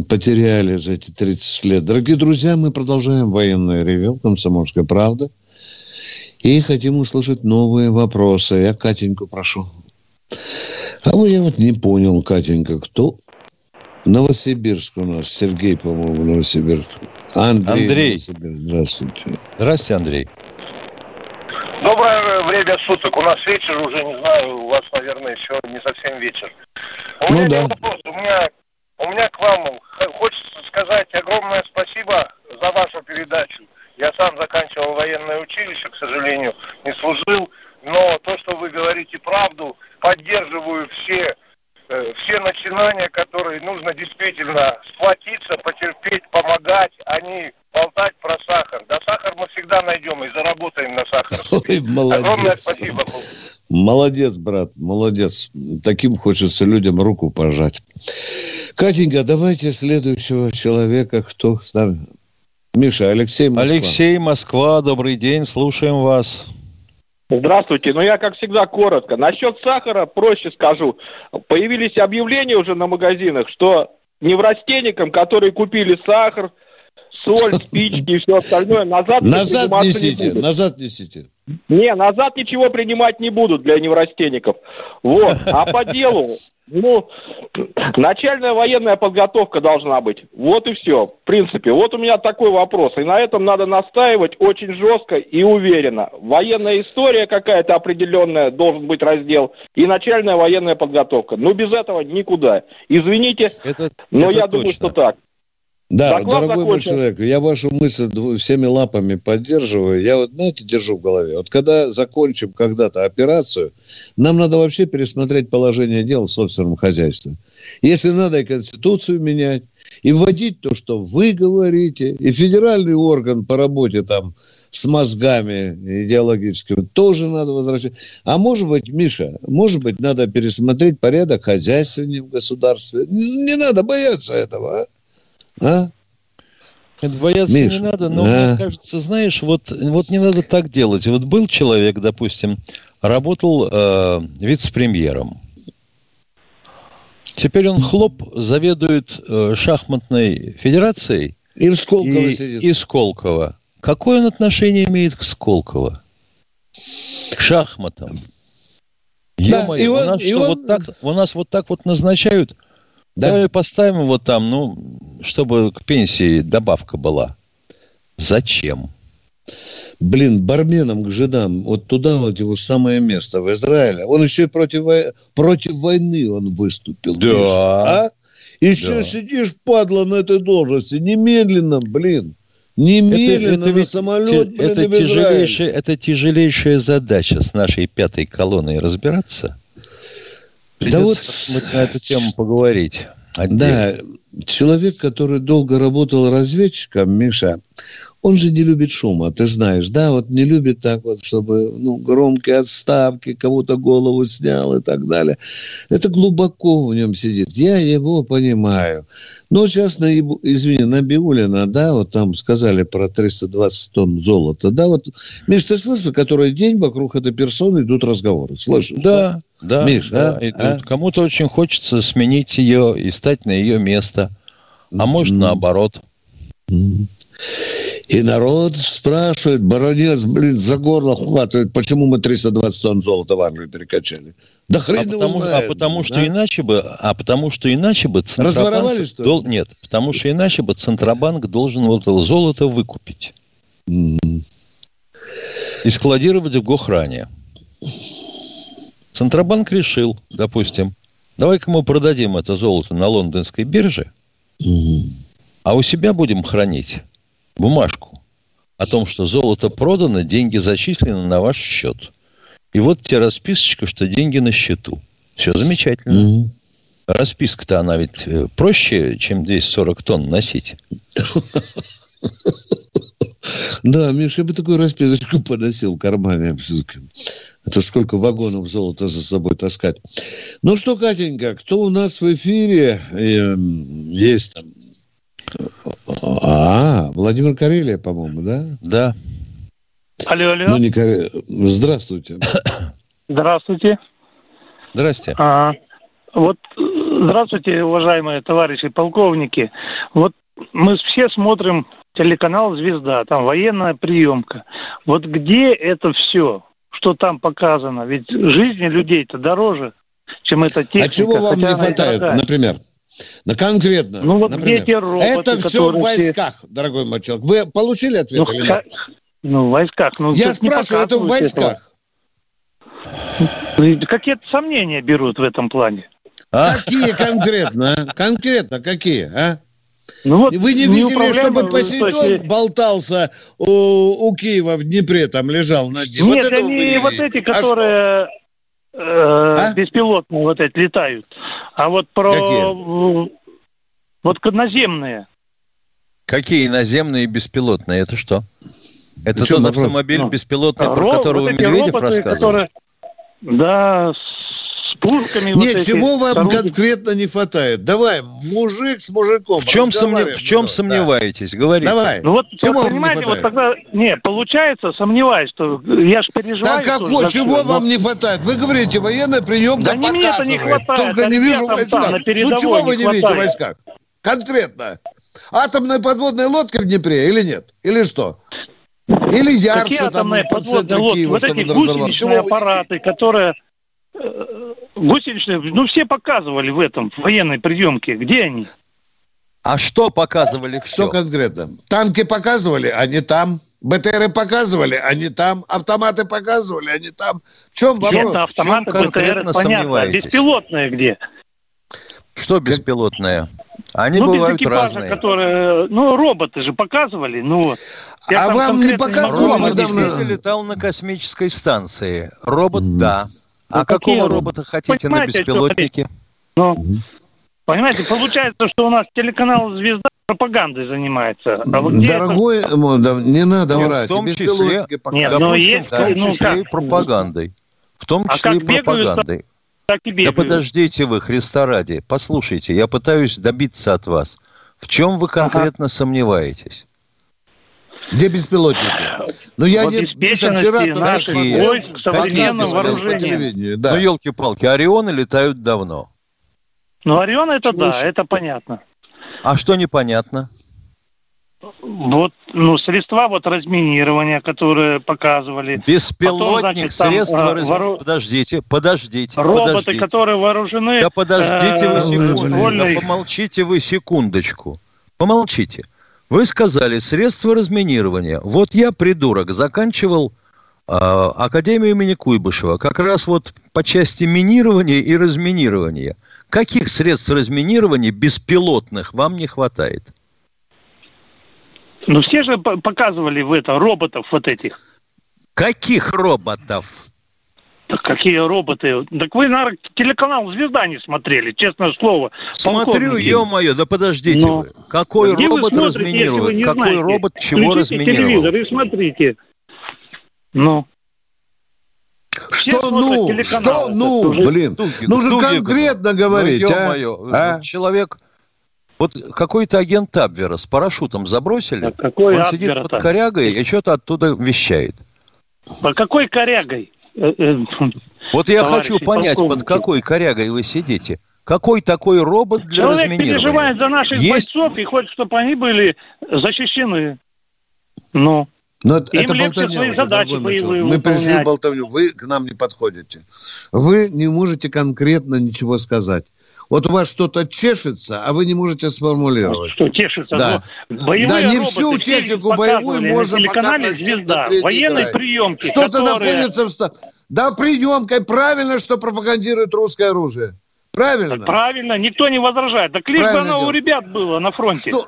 S2: потеряли за эти 30 лет. Дорогие друзья, мы продолжаем военное ревю «Комсомольская правда». И хотим услышать новые вопросы. Я Катеньку прошу. А вы я вот не понял, Катенька, кто Новосибирск у нас. Сергей, по-моему, Новосибирск.
S3: Андрей. Андрей. Здравствуйте. Здравствуйте, Андрей.
S15: Время суток. У нас вечер уже, не знаю, у вас, наверное, еще не совсем вечер. У ну, меня да. вопрос. У меня, у меня к вам хочется сказать огромное спасибо за вашу передачу. Я сам заканчивал военное училище, к сожалению, не служил. Но то, что вы говорите правду, поддерживаю все все начинания, которые нужно действительно сплотиться, потерпеть, помогать, а не болтать про сахар. Да сахар мы всегда найдем и заработаем на сахар. [LAUGHS] Ой,
S2: молодец. Огромное спасибо. Молодец, брат, молодец. Таким хочется людям руку пожать. Катенька, давайте следующего человека, кто с нами. Миша, Алексей
S3: Москва. Алексей Москва, добрый день, слушаем вас.
S16: Здравствуйте. Ну, я, как всегда, коротко. Насчет сахара проще скажу. Появились объявления уже на магазинах, что неврастенникам, которые купили сахар, соль, спички и все остальное, назад,
S2: назад несите, не назад несите.
S16: Не, назад ничего принимать не будут для неврастенников. Вот. А по [LAUGHS] делу, ну, начальная военная подготовка должна быть. Вот и все. В принципе, вот у меня такой вопрос. И на этом надо настаивать очень жестко и уверенно. Военная история какая-то определенная должен быть раздел. И начальная военная подготовка. Ну, без этого никуда. Извините, это, но это я точно. думаю, что так.
S2: Да, Доклад дорогой мой человек, я вашу мысль всеми лапами поддерживаю. Я вот, знаете, держу в голове. Вот когда закончим когда-то операцию, нам надо вообще пересмотреть положение дел в собственном хозяйстве. Если надо и Конституцию менять, и вводить то, что вы говорите, и федеральный орган по работе там с мозгами идеологическими тоже надо возвращать. А может быть, Миша, может быть, надо пересмотреть порядок хозяйствования в государстве. Не, не надо бояться этого, а? А?
S3: Это бояться Миша, не надо, но а? мне кажется, знаешь, вот, вот не надо так делать. Вот был человек, допустим, работал э, вице-премьером. Теперь он хлоп заведует э, шахматной федерацией.
S2: И в Сколково
S3: и,
S2: сидит.
S3: И Сколково. Какое он отношение имеет к Сколково? К шахматам. Да, Ё-моё, и он, у, нас и он... вот так, у нас вот так вот назначают да. Давай поставим его там, ну, чтобы к пенсии добавка была. Зачем?
S2: Блин, барменом к жидам, вот туда вот его самое место, в Израиле. Он еще и против, против войны он выступил.
S3: Да. Видишь, а?
S2: Еще да. сидишь, падла, на этой должности. Немедленно, блин. Немедленно это, это на самолет,
S3: блин, это, тяжелейшая, это тяжелейшая задача с нашей пятой колонной разбираться – Придется да вот... на эту тему поговорить.
S2: Отдельно. Да, человек, который долго работал разведчиком, Миша, он же не любит шума, ты знаешь, да, вот не любит так вот, чтобы, ну, громкие отставки, кому-то голову снял и так далее. Это глубоко в нем сидит. Я его понимаю. Но сейчас, на, извини, на Биулина, да, вот там сказали про 320 тонн золота, да, вот, Миш, ты слышал, который день вокруг этой персоны идут разговоры? Слышишь?
S3: Да, да, да Миш, да, а? а? Кому-то очень хочется сменить ее и стать на ее место, а может, mm-hmm. наоборот.
S2: Mm-hmm. И народ спрашивает, баронец, блин, за горло хватает, почему мы 320 тонн золота в Англию перекачали? Да хрен а
S3: потому, знает, а потому что иначе бы, а потому что иначе бы
S2: Центробанк... что
S3: Дол... Нет, потому что иначе бы Центробанк должен вот это золото выкупить. Mm-hmm. И складировать в Гохране. Центробанк решил, допустим, давай-ка мы продадим это золото на лондонской бирже, а у себя будем хранить бумажку о том, что золото продано, деньги зачислены на ваш счет. И вот тебе расписочка, что деньги на счету. Все замечательно. Mm-hmm. Расписка-то она ведь э, проще, чем 240 тонн носить. [LAUGHS]
S2: Да, Миша, я бы такую расписочку [LAUGHS] поносил в кармане. Это сколько вагонов золота за собой таскать. Ну что, Катенька, кто у нас в эфире? Эм, есть там а, Владимир Карелия, по-моему, да?
S3: Да.
S9: Алло, алло.
S2: Ну, не Карелия. Здравствуйте. [COUGHS]
S9: Здравствуйте.
S3: Здрасте.
S9: А, вот, здравствуйте, уважаемые товарищи полковники. Вот мы все смотрим телеканал «Звезда», там военная приемка. Вот где это все, что там показано? Ведь жизни людей-то дороже, чем эта техника.
S2: А чего вам не хватает, например? Ну, конкретно.
S9: Ну, вот
S2: например.
S9: где эти роботы,
S2: Это все в войсках, все... дорогой мой человек. Вы получили ответ
S9: ну,
S2: или нет?
S9: Ну, в войсках. Ну,
S2: Я спрашиваю, это в войсках.
S9: Ну, какие-то сомнения берут в этом плане.
S2: А? Какие конкретно? А? Конкретно какие, а? Ну вот Вы не видели, чтобы Посейдон болтался у, у Киева в Днепре, там лежал на
S9: дне? Нет, вот они вот эти, а которые... А а? беспилотные вот эти летают. А вот про... Какие? Вот наземные.
S3: Какие наземные и беспилотные? Это что? Это ну, тот автомобиль ну, беспилотный, про ро- которого вот Медведев роботы, рассказывал? Которые,
S9: да, пушками.
S2: Нет, вот чего вам орудия. конкретно не хватает? Давай, мужик с мужиком.
S3: В чем, сомнев... в чем сомневаетесь? Говорите.
S2: Давай.
S9: Ну вот, чего понимаете, вот тогда, не, получается, сомневаюсь, что я же переживаю.
S2: Так какой, чего все, вам но... не хватает? Вы говорите, военная приемка да показывает. не хватает. Только не вижу войска. Ну чего вы не хватает. видите в войсках? Конкретно. Атомная подводная лодка в Днепре или нет? Или что? Или Какие
S9: там атомные подводные лодки? Вот эти гусеничные аппараты, которые гусеничные, ну все показывали в этом, в военной приемке. Где они?
S3: А что показывали?
S2: Что конкретно? Танки показывали, они там. БТРы показывали, они там. Автоматы показывали, они там. В чем вопрос? Нет,
S9: автоматы, БТРы, понятно. А беспилотные где?
S3: Что беспилотное? Они ну, бывают без экипажа, разные.
S9: Которые, ну, роботы же показывали. Ну,
S2: а вам не показывали?
S3: Робот недавно... летал на космической станции. Робот, mm. да. А ну, какого робота хотите на беспилотнике?
S9: Ну, понимаете, получается, что у нас телеканал «Звезда» пропагандой занимается.
S2: А вот Дорогой, это... не надо Нет, врать.
S3: В том числе, Нет, но есть, в том числе ну, и пропагандой. В том а числе а и пропагандой. Так и да подождите вы, Христа ради. Послушайте, я пытаюсь добиться от вас. В чем вы конкретно ага. сомневаетесь?
S2: Где беспилотники? Ну, я не...
S9: Вчера наших войск современного вооружения.
S3: Да. Ну, елки-палки, Орионы летают давно.
S9: Ну, Орион это Чего да, это понятно.
S3: А что непонятно?
S9: Вот, ну, средства вот разминирования, которые показывали.
S3: Беспилотник, Потом, значит, средства там, раз... воору... Подождите, подождите.
S9: Роботы,
S3: подождите.
S9: которые вооружены...
S3: Да подождите вы секундочку, да помолчите вы секундочку. Помолчите. Вы сказали средства разминирования. Вот я, придурок, заканчивал э, Академию имени Куйбышева. Как раз вот по части минирования и разминирования. Каких средств разминирования беспилотных вам не хватает?
S9: Ну, все же показывали в это роботов вот этих.
S3: Каких роботов?
S9: Какие роботы? Так вы, наверное, телеканал «Звезда» не смотрели, честное слово.
S3: Смотрю, ё-моё, да подождите Но... вы. Какой Где робот разминировал? Какой знаете? робот чего Включите разминировал?
S9: телевизор и смотрите. Ну.
S2: Что ну? Что ну? Блин, Туги, нужно Туги, конкретно говорить,
S3: ну, а? а? Человек... Вот какой-то агент Абвера с парашютом забросили, а какой он сидит под корягой и что-то оттуда вещает.
S9: По какой корягой? Э,
S3: э, вот я хочу понять, под какой корягой вы сидите. Какой такой робот для Человек разминирования?
S9: переживает за наших Есть... бойцов и хочет, чтобы они были защищены. Ну.
S2: Но это, Им это болтовня свои задачи боевые Мы пришли болтовню. Вы к нам не подходите. Вы не можете конкретно ничего сказать. Вот у вас что-то чешется, а вы не можете сформулировать.
S9: Что чешется?
S2: Да,
S9: боевые
S2: да не всю технику боевую можно
S9: показать. звезда. Военной приемки.
S2: Что-то которые... находится в... Да, приемкой. Правильно, что пропагандирует русское оружие. Правильно. Так
S9: правильно, никто не возражает. Так лишь бы оно дело. у ребят было на фронте. Что?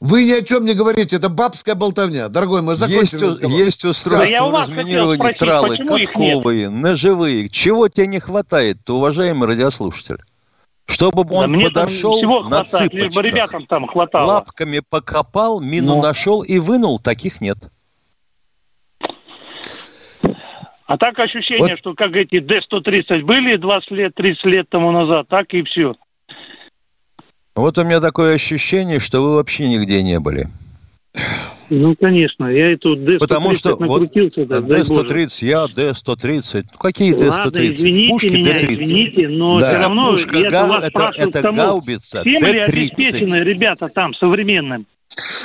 S2: Вы ни о чем не говорите, это бабская болтовня. Дорогой мой, закончим
S3: есть, есть устройство да, разминирования спросить, тралы, катковые, ножевые. Чего тебе не хватает-то, уважаемый радиослушатель? Чтобы да он подошел всего на хватает, цыпочках, лишь бы
S9: ребятам там хватало.
S3: лапками покопал, мину ну. нашел и вынул, таких нет.
S9: А так ощущение, вот. что как эти Д-130 были 20 лет, 30 лет тому назад, так и все.
S3: Вот у меня такое ощущение, что вы вообще нигде не были.
S9: Ну, конечно, я эту
S3: D130 Потому что накрутился. Вот, D130, я D130. Ну, какие D130? Ладно,
S9: извините Пушки меня, D30. извините, но да. все равно
S3: Пушка, я га- вас это, это кому? гаубица
S9: Всем D30. ли обеспечены ребята там современным?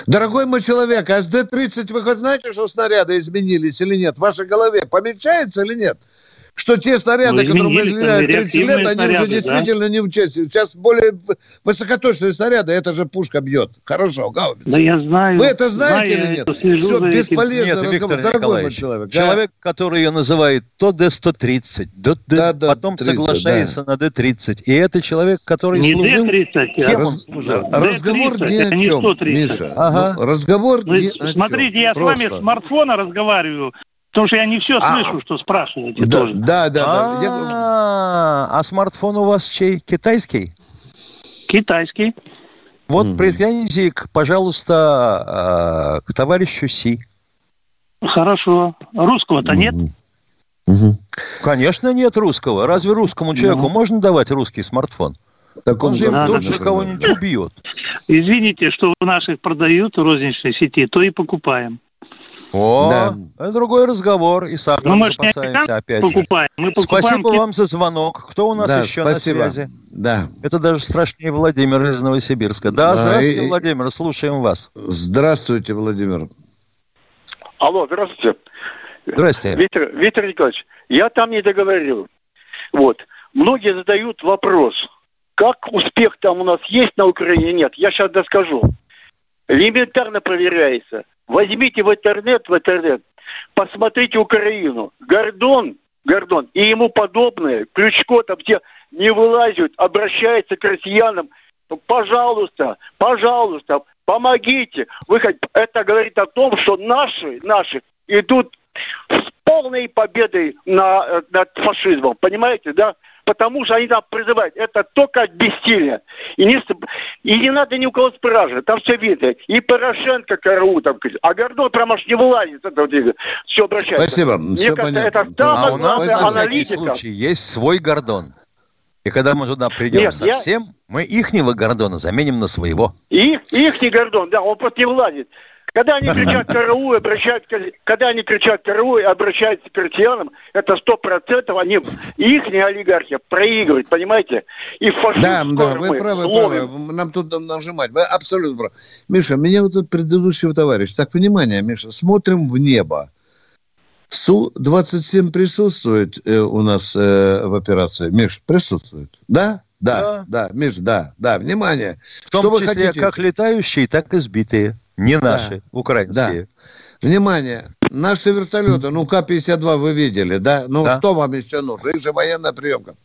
S2: Дорогой мой человек, а с Д-30 вы хоть знаете, что снаряды изменились или нет? В вашей голове помечается или нет? Что те снаряды, ну, которые мы стреляли 30 лет, они снаряды, уже действительно да? не участвуют. Сейчас более высокоточные снаряды, это же пушка бьет. Хорошо, гаубица.
S9: Да я знаю.
S2: Вы это знаете знаю, или нет? Все, бесполезно
S3: нет, разговор. Дорогой мой человек. Человек, да? который ее называет то Д-130, до, да, да, потом 30, соглашается да. на Д-30. И это человек, который
S9: не
S3: служил...
S9: Д-30,
S2: кем он служил? Разговор ни о чем, Миша. Ага. Ну, разговор ну, ни о чем.
S9: Смотрите, я Просто. с вами с смартфона разговариваю. Потому что я не все а, слышу, что спрашиваете
S2: да,
S9: тоже.
S2: Да, да, да.
S3: А, а смартфон у вас чей? Китайский?
S9: Китайский.
S3: Вот mm претензии, пожалуйста, а, к товарищу Си.
S9: Хорошо. Русского-то нет?
S3: Конечно, нет русского. Разве русскому человеку ну. можно давать русский смартфон? Так он, он же им тут же кого-нибудь убьет.
S9: Извините, что у наших продают в розничной сети, то и покупаем.
S3: О, да. это другой разговор. И сахар
S9: Но мы запасаемся опять покупаем.
S3: Мы покупаем. Спасибо вам за звонок. Кто у нас да, еще спасибо. на связи?
S2: Да.
S3: Это даже страшнее Владимир из Новосибирска. Да, да здравствуйте, и... Владимир, слушаем вас.
S2: Здравствуйте, Владимир.
S4: Алло, здравствуйте.
S3: Здравствуйте.
S4: Виктор, Виктор Николаевич, я там не договорил. Вот. Многие задают вопрос, как успех там у нас есть на Украине, нет. Я сейчас доскажу. Элементарно проверяется – Возьмите в интернет, в интернет, посмотрите Украину. Гордон, Гордон и ему подобные, Ключко там все не вылазят, обращаются к россиянам. Пожалуйста, пожалуйста, помогите. Вы хоть... Это говорит о том, что наши, наши идут с полной победой на, э, над фашизмом. Понимаете, да? Потому что они там призывают. Это только от бессилия. И не, и не надо ни у кого спрашивать. Там все видно. И Порошенко КРУ там. А Гордон прямо аж не вылазит. Это, все обращается.
S2: Спасибо.
S4: Мне
S2: все
S4: кажется, понятно. это самое а у нас
S3: аналитика. случай есть свой Гордон. И когда мы туда придем Нет, совсем, я... мы ихнего Гордона заменим на своего.
S4: Их, ихний Гордон, да, он просто не влазит. Когда они кричат КРУ, обращаются, когда они кричат КРУ и обращаются к крестьянам, это сто процентов они, их олигархи проигрывают, понимаете? И
S2: фашизм Да, да, вы правы, правы. Нам тут нажимать. Вы абсолютно правы. Миша, меня вот тут предыдущий товарищ. Так, внимание, Миша, смотрим в небо. Су-27 присутствует э, у нас э, в операции. Миш, присутствует? Да? Да, да, да, Миш, да, да, внимание.
S3: В том Что числе вы хотите? как летающие, так и сбитые. Не наши, да. украинские.
S2: Да. Внимание, наши вертолеты, ну К-52 вы видели, да? Ну да. что вам еще нужно? Их же военная приемка.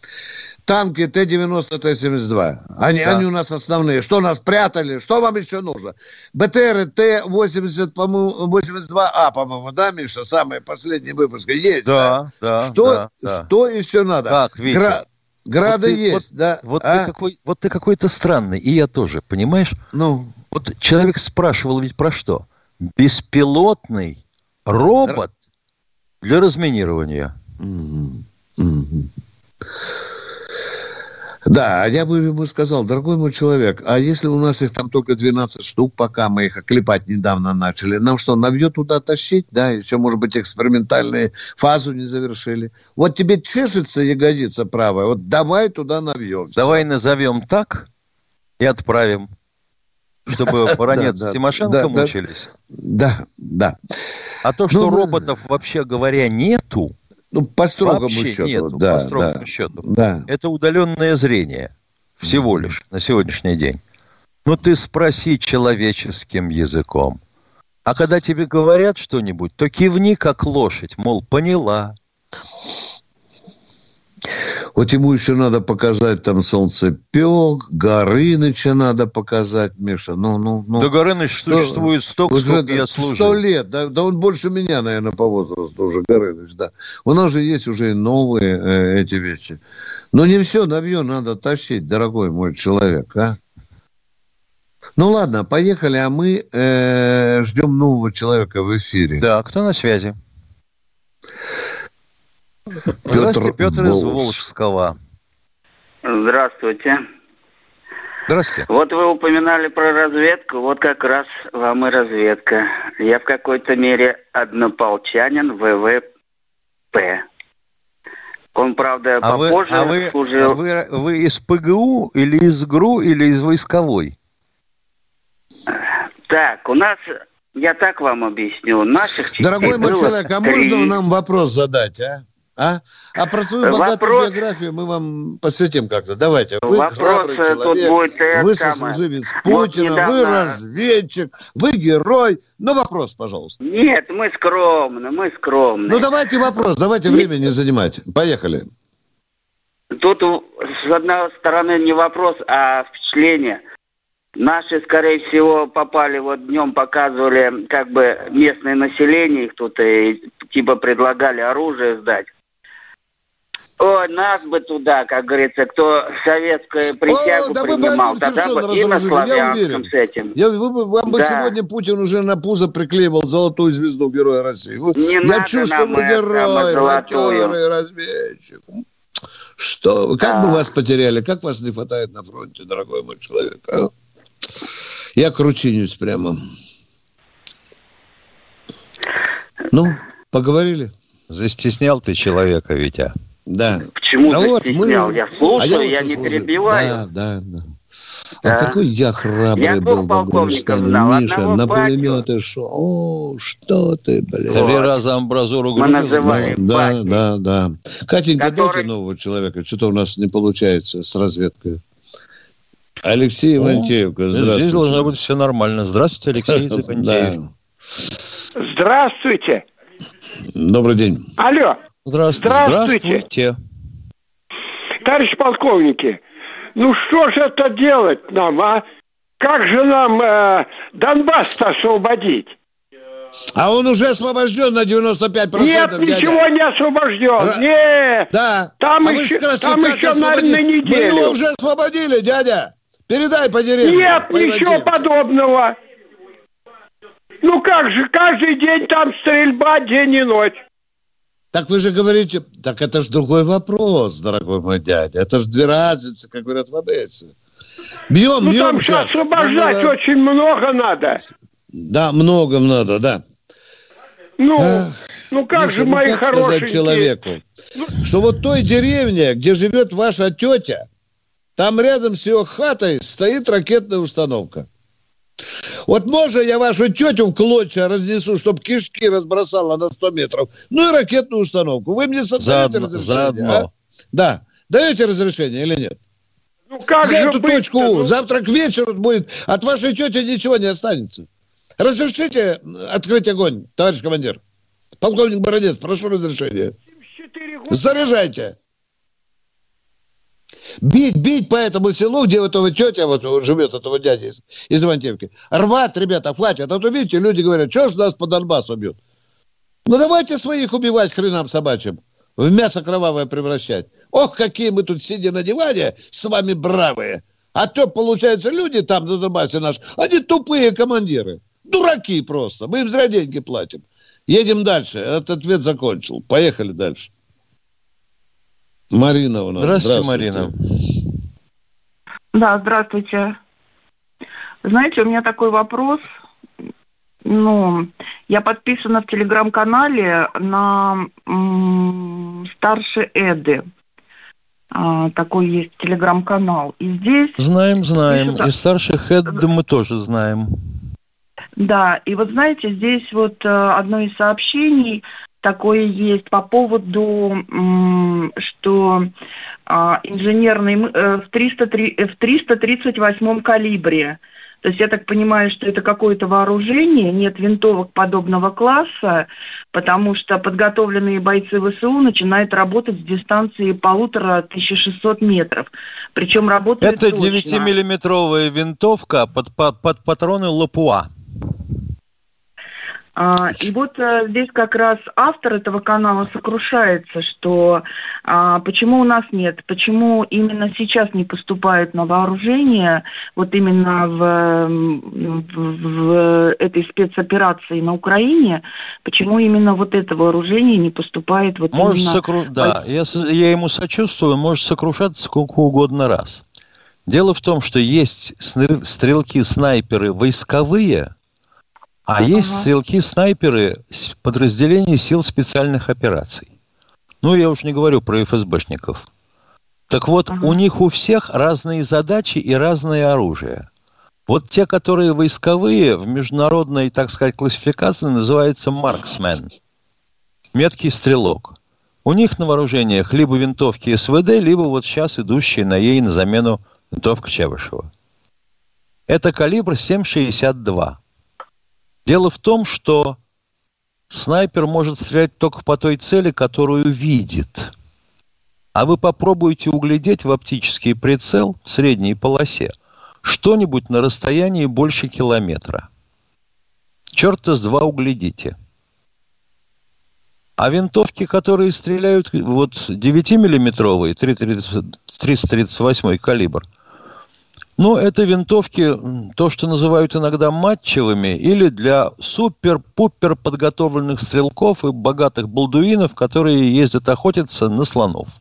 S2: танки Т-90, Т-72. Они, да. они у нас основные. Что нас прятали? Что вам еще нужно? БТРы Т-80, по-моему, 82А, по-моему, да, Миша? Самые последние выпуски. Есть, да?
S3: Да,
S2: что,
S3: да,
S2: да. Что еще надо?
S3: Так, Витя. Гра...
S2: Грады вот ты, есть,
S3: вот,
S2: да.
S3: Вот, а? ты какой, вот ты какой-то странный, и я тоже, понимаешь?
S2: Ну.
S3: Вот человек спрашивал ведь про что? Беспилотный робот для разминирования.
S2: Да, а я бы ему сказал, дорогой мой человек, а если у нас их там только 12 штук, пока мы их оклепать недавно начали, нам что, навье туда тащить? Да, еще, может быть, экспериментальные фазу не завершили. Вот тебе чешется ягодица правая, вот давай туда навьем.
S3: Давай назовем так и отправим чтобы баронец с Тимошенко мучились?
S2: Да, да.
S3: А то, что ну, роботов, вообще говоря, нету,
S2: ну, по строгому вообще счету, нету, да,
S3: по строгому
S2: да,
S3: счету.
S2: Да.
S3: Это удаленное зрение всего лишь на сегодняшний день. Но ты спроси человеческим языком. А когда тебе говорят что-нибудь, то кивни как лошадь, мол, поняла.
S2: Вот ему еще надо показать там солнцепек, Горыныча надо показать, Миша. Ну, ну, ну.
S3: Да Горыныч существует столько, уже сколько я служил.
S2: Сто лет, да, да он больше меня, наверное, по возрасту уже, Горыныч, да. У нас же есть уже и новые э, эти вещи. Но не все навье надо тащить, дорогой мой человек, а? Ну ладно, поехали, а мы э, ждем нового человека в эфире.
S3: Да, кто на связи? Здравствуйте, Петр, из Волжского.
S17: Здравствуйте.
S3: Здравствуйте.
S17: Вот вы упоминали про разведку, вот как раз вам и разведка. Я в какой-то мере однополчанин ВВП. Он, правда,
S3: а
S17: попозже
S3: вы, а вы,
S17: служил...
S3: А вы, вы из ПГУ или из ГРУ или из войсковой?
S17: Так, у нас я так вам объясню. Наших
S2: Дорогой мой человек, а можно нам вопрос задать, а? А? А про свою богатую Вопрос... биографию мы вам посвятим как-то. Давайте. Вы
S17: Вопрос
S2: храбрый человек,
S17: будет
S2: вы сослуживец Путина, вот недавно... вы разведчик, вы герой. Ну, вопрос, пожалуйста.
S17: Нет, мы скромны, мы скромны.
S2: Ну, давайте вопрос, давайте время не занимать. Поехали.
S17: Тут, с одной стороны, не вопрос, а впечатление. Наши, скорее всего, попали, вот днем показывали, как бы местное население, их тут и, типа предлагали оружие сдать. Ой, нас бы туда, как говорится, кто советскую присягу О, да принимал,
S2: бы
S17: тогда
S2: бы и на Славянском с этим. Я, вы, вам бы сегодня Путин уже на пузо приклеивал золотую звезду Героя России.
S17: Не я надо чувствую,
S2: мы герой, матерый разведчик. Что? Как да. бы вас потеряли? Как вас не хватает на фронте, дорогой мой человек? А? Я кручинюсь прямо. Ну, поговорили?
S3: Застеснял ты человека, Витя.
S2: Да.
S17: Почему да вот мы... Я слушаю, а я, я не слушаю. перебиваю.
S2: Да, да, да. А какой я храбрый я был,
S17: полковников знал,
S2: Миша, на пулеметы шо. О, что ты, блин.
S3: Три вот. раза амбразуру
S17: Мы называем
S2: Да, да, да, да. Катенька, Который... дайте нового человека. Что-то у нас не получается с разведкой. Алексей Ивантеевка, здравствуйте.
S3: Здесь должно быть все нормально. Здравствуйте, Алексей [LAUGHS] Ивантеев.
S18: Здравствуйте.
S2: Добрый день.
S18: Алло.
S3: Здравствуйте. Здравствуйте.
S18: Товарищ полковники, ну что же это делать нам, а? Как же нам э, Донбасс-то освободить?
S2: А он уже освобожден на 95%.
S18: Нет, дядя. ничего не освобожден. Р... Нет.
S2: Да.
S18: Там а еще, там еще наверное, на неделю.
S2: Мы его уже освободили, дядя. Передай по деревне.
S18: Нет, ничего подобного. Ну как же, каждый день там стрельба, день и ночь.
S2: Так вы же говорите, так это же другой вопрос, дорогой мой дядя. Это же две разницы, как говорят в Одессе. Бьем, ну, бьем
S18: там сейчас. освобождать надо... очень много надо.
S2: Да, много надо, да.
S18: Ну, Ах, ну как Миша, же, ну мои как хорошие. сказать
S2: человеку, ну... что вот той деревне, где живет ваша тетя, там рядом с ее хатой стоит ракетная установка. Вот можно я вашу тетю в клочья разнесу, чтобы кишки разбросала на 100 метров. Ну и ракетную установку. Вы мне даете разрешение? Заодно. А? Да. Даете разрешение или нет?
S18: Ну как
S2: я
S18: же
S2: эту точку ну... завтра к вечеру будет. От вашей тети ничего не останется. Разрешите открыть огонь, товарищ командир. Полковник Бородец, прошу разрешения. Заряжайте. Бить, бить по этому селу, где вот эта тетя вот живет, этого дядя из, из Ивантевки. Рвать, ребята, хватит. А то, видите, люди говорят, что ж нас по Донбассу бьют? Ну, давайте своих убивать хренам собачьим. В мясо кровавое превращать. Ох, какие мы тут сидим на диване с вами бравые. А то, получается, люди там на Донбассе наши, они тупые командиры. Дураки просто. Мы им зря деньги платим. Едем дальше. Этот ответ закончил. Поехали дальше. Марина у нас.
S3: Здравствуйте, здравствуйте. Марина.
S19: Да, здравствуйте. Знаете, у меня такой вопрос. Ну, я подписана в телеграм-канале на м- старше Эды. А, такой есть телеграм-канал. И здесь...
S3: Знаем, знаем. Пишут... И старших Эды мы тоже знаем.
S19: Да, и вот знаете, здесь вот э, одно из сообщений такое есть по поводу, что а, инженерный э, в, 303, в 338 калибре то есть я так понимаю, что это какое-то вооружение, нет винтовок подобного класса, потому что подготовленные бойцы ВСУ начинают работать с дистанции полутора 1600 метров. Причем работают
S3: Это 9-миллиметровая винтовка под, под, под патроны Лапуа.
S19: А, и вот а, здесь как раз автор этого канала сокрушается, что а, почему у нас нет, почему именно сейчас не поступают на вооружение, вот именно в, в, в этой спецоперации на Украине, почему именно вот это вооружение не поступает вот
S3: может
S19: именно...
S3: Сокру... Да, я, я ему сочувствую, может сокрушаться сколько угодно раз. Дело в том, что есть стрелки-снайперы войсковые – а ага. есть стрелки-снайперы подразделений сил специальных операций. Ну, я уж не говорю про ФСБшников. Так вот, ага. у них у всех разные задачи и разное оружие. Вот те, которые войсковые, в международной, так сказать, классификации называются марксмен. Меткий стрелок. У них на вооружениях либо винтовки СВД, либо вот сейчас идущие на ей на замену винтовка Чевышева. Это калибр 7,62. Дело в том, что снайпер может стрелять только по той цели, которую видит. А вы попробуйте углядеть в оптический прицел в средней полосе что-нибудь на расстоянии больше километра. Черта с два углядите. А винтовки, которые стреляют, вот 9-миллиметровые, 338 калибр – ну, это винтовки, то, что называют иногда матчевыми, или для супер-пупер подготовленных стрелков и богатых балдуинов, которые ездят охотиться на слонов.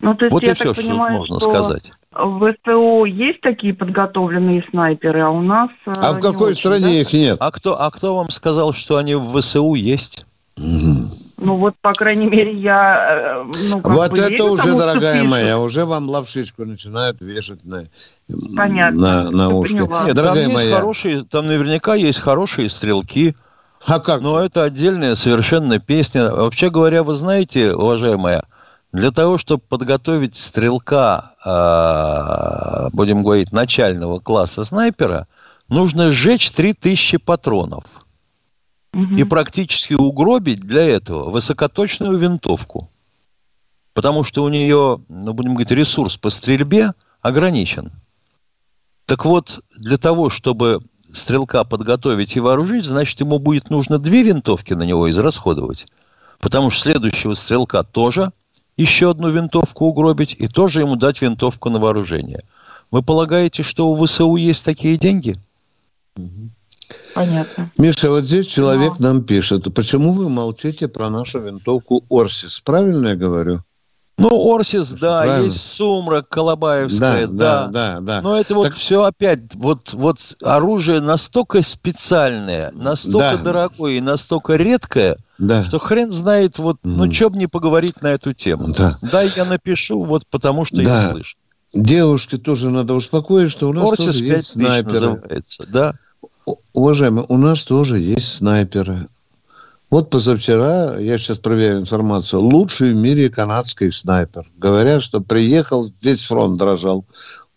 S19: Ну, то есть, вот я и все, понимаю, что можно что сказать. В СТО есть такие подготовленные снайперы, а у нас...
S2: Э, а в какой очень, стране да? их нет?
S3: А кто, а кто вам сказал, что они в ВСУ есть?
S19: Ну вот, по крайней мере, я...
S2: Э, ну, вот это верю, уже, дорогая моя, уже вам лапшичку начинают вешать на,
S19: Понятно.
S2: на, на ушки.
S3: Нет, дорогая там моя. Есть хорошие, там наверняка есть хорошие стрелки.
S2: А как?
S3: Но это отдельная совершенно песня. Вообще говоря, вы знаете, уважаемая, для того, чтобы подготовить стрелка, э, будем говорить, начального класса снайпера, нужно сжечь 3000 патронов – и практически угробить для этого высокоточную винтовку. Потому что у нее, ну, будем говорить, ресурс по стрельбе ограничен. Так вот, для того, чтобы стрелка подготовить и вооружить, значит, ему будет нужно две винтовки на него израсходовать. Потому что следующего стрелка тоже еще одну винтовку угробить и тоже ему дать винтовку на вооружение. Вы полагаете, что у ВСУ есть такие деньги?
S19: Угу. Понятно.
S2: Миша, вот здесь человек Но. нам пишет, почему вы молчите про нашу винтовку Орсис? Правильно я говорю?
S3: Ну, Орсис, да, Правильно? есть Сумрак, Колобаевская, да. Да, да, да. Но это так... вот все опять, вот, вот оружие настолько специальное, настолько да. дорогое и настолько редкое, да. что хрен знает, вот, ну, что бы не поговорить на эту тему. Да. да, я напишу, вот потому что да. я слышу.
S2: Девушке тоже надо успокоить, что у нас Орсис тоже есть снайперы.
S3: Да
S2: уважаемые, у нас тоже есть снайперы. Вот позавчера, я сейчас проверяю информацию, лучший в мире канадский снайпер. Говорят, что приехал, весь фронт дрожал.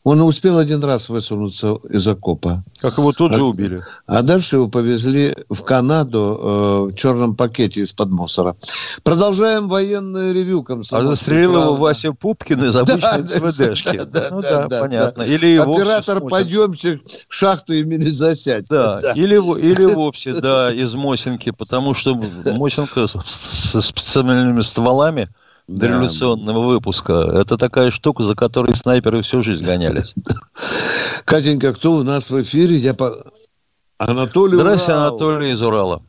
S2: Он успел один раз высунуться из окопа.
S3: Как его тут а, же убили.
S2: А дальше его повезли в Канаду э, в черном пакете из-под мусора. Продолжаем военное ревю.
S3: А застрелил его Вася Пупкин из обычной да, СВДшки. Да, да, ну да, да понятно. [LAUGHS] Да. Или
S2: Оператор подъемщик шахту имени засядь.
S3: Да, да. Или, или вовсе, да, из Мосинки, потому что Мосинка со специальными стволами – до да. революционного выпуска. Это такая штука, за которой снайперы всю жизнь гонялись. [LAUGHS]
S2: Катенька, кто у нас в эфире? Я по...
S3: Анатолий Здравствуйте, Урал. Анатолий из Урала.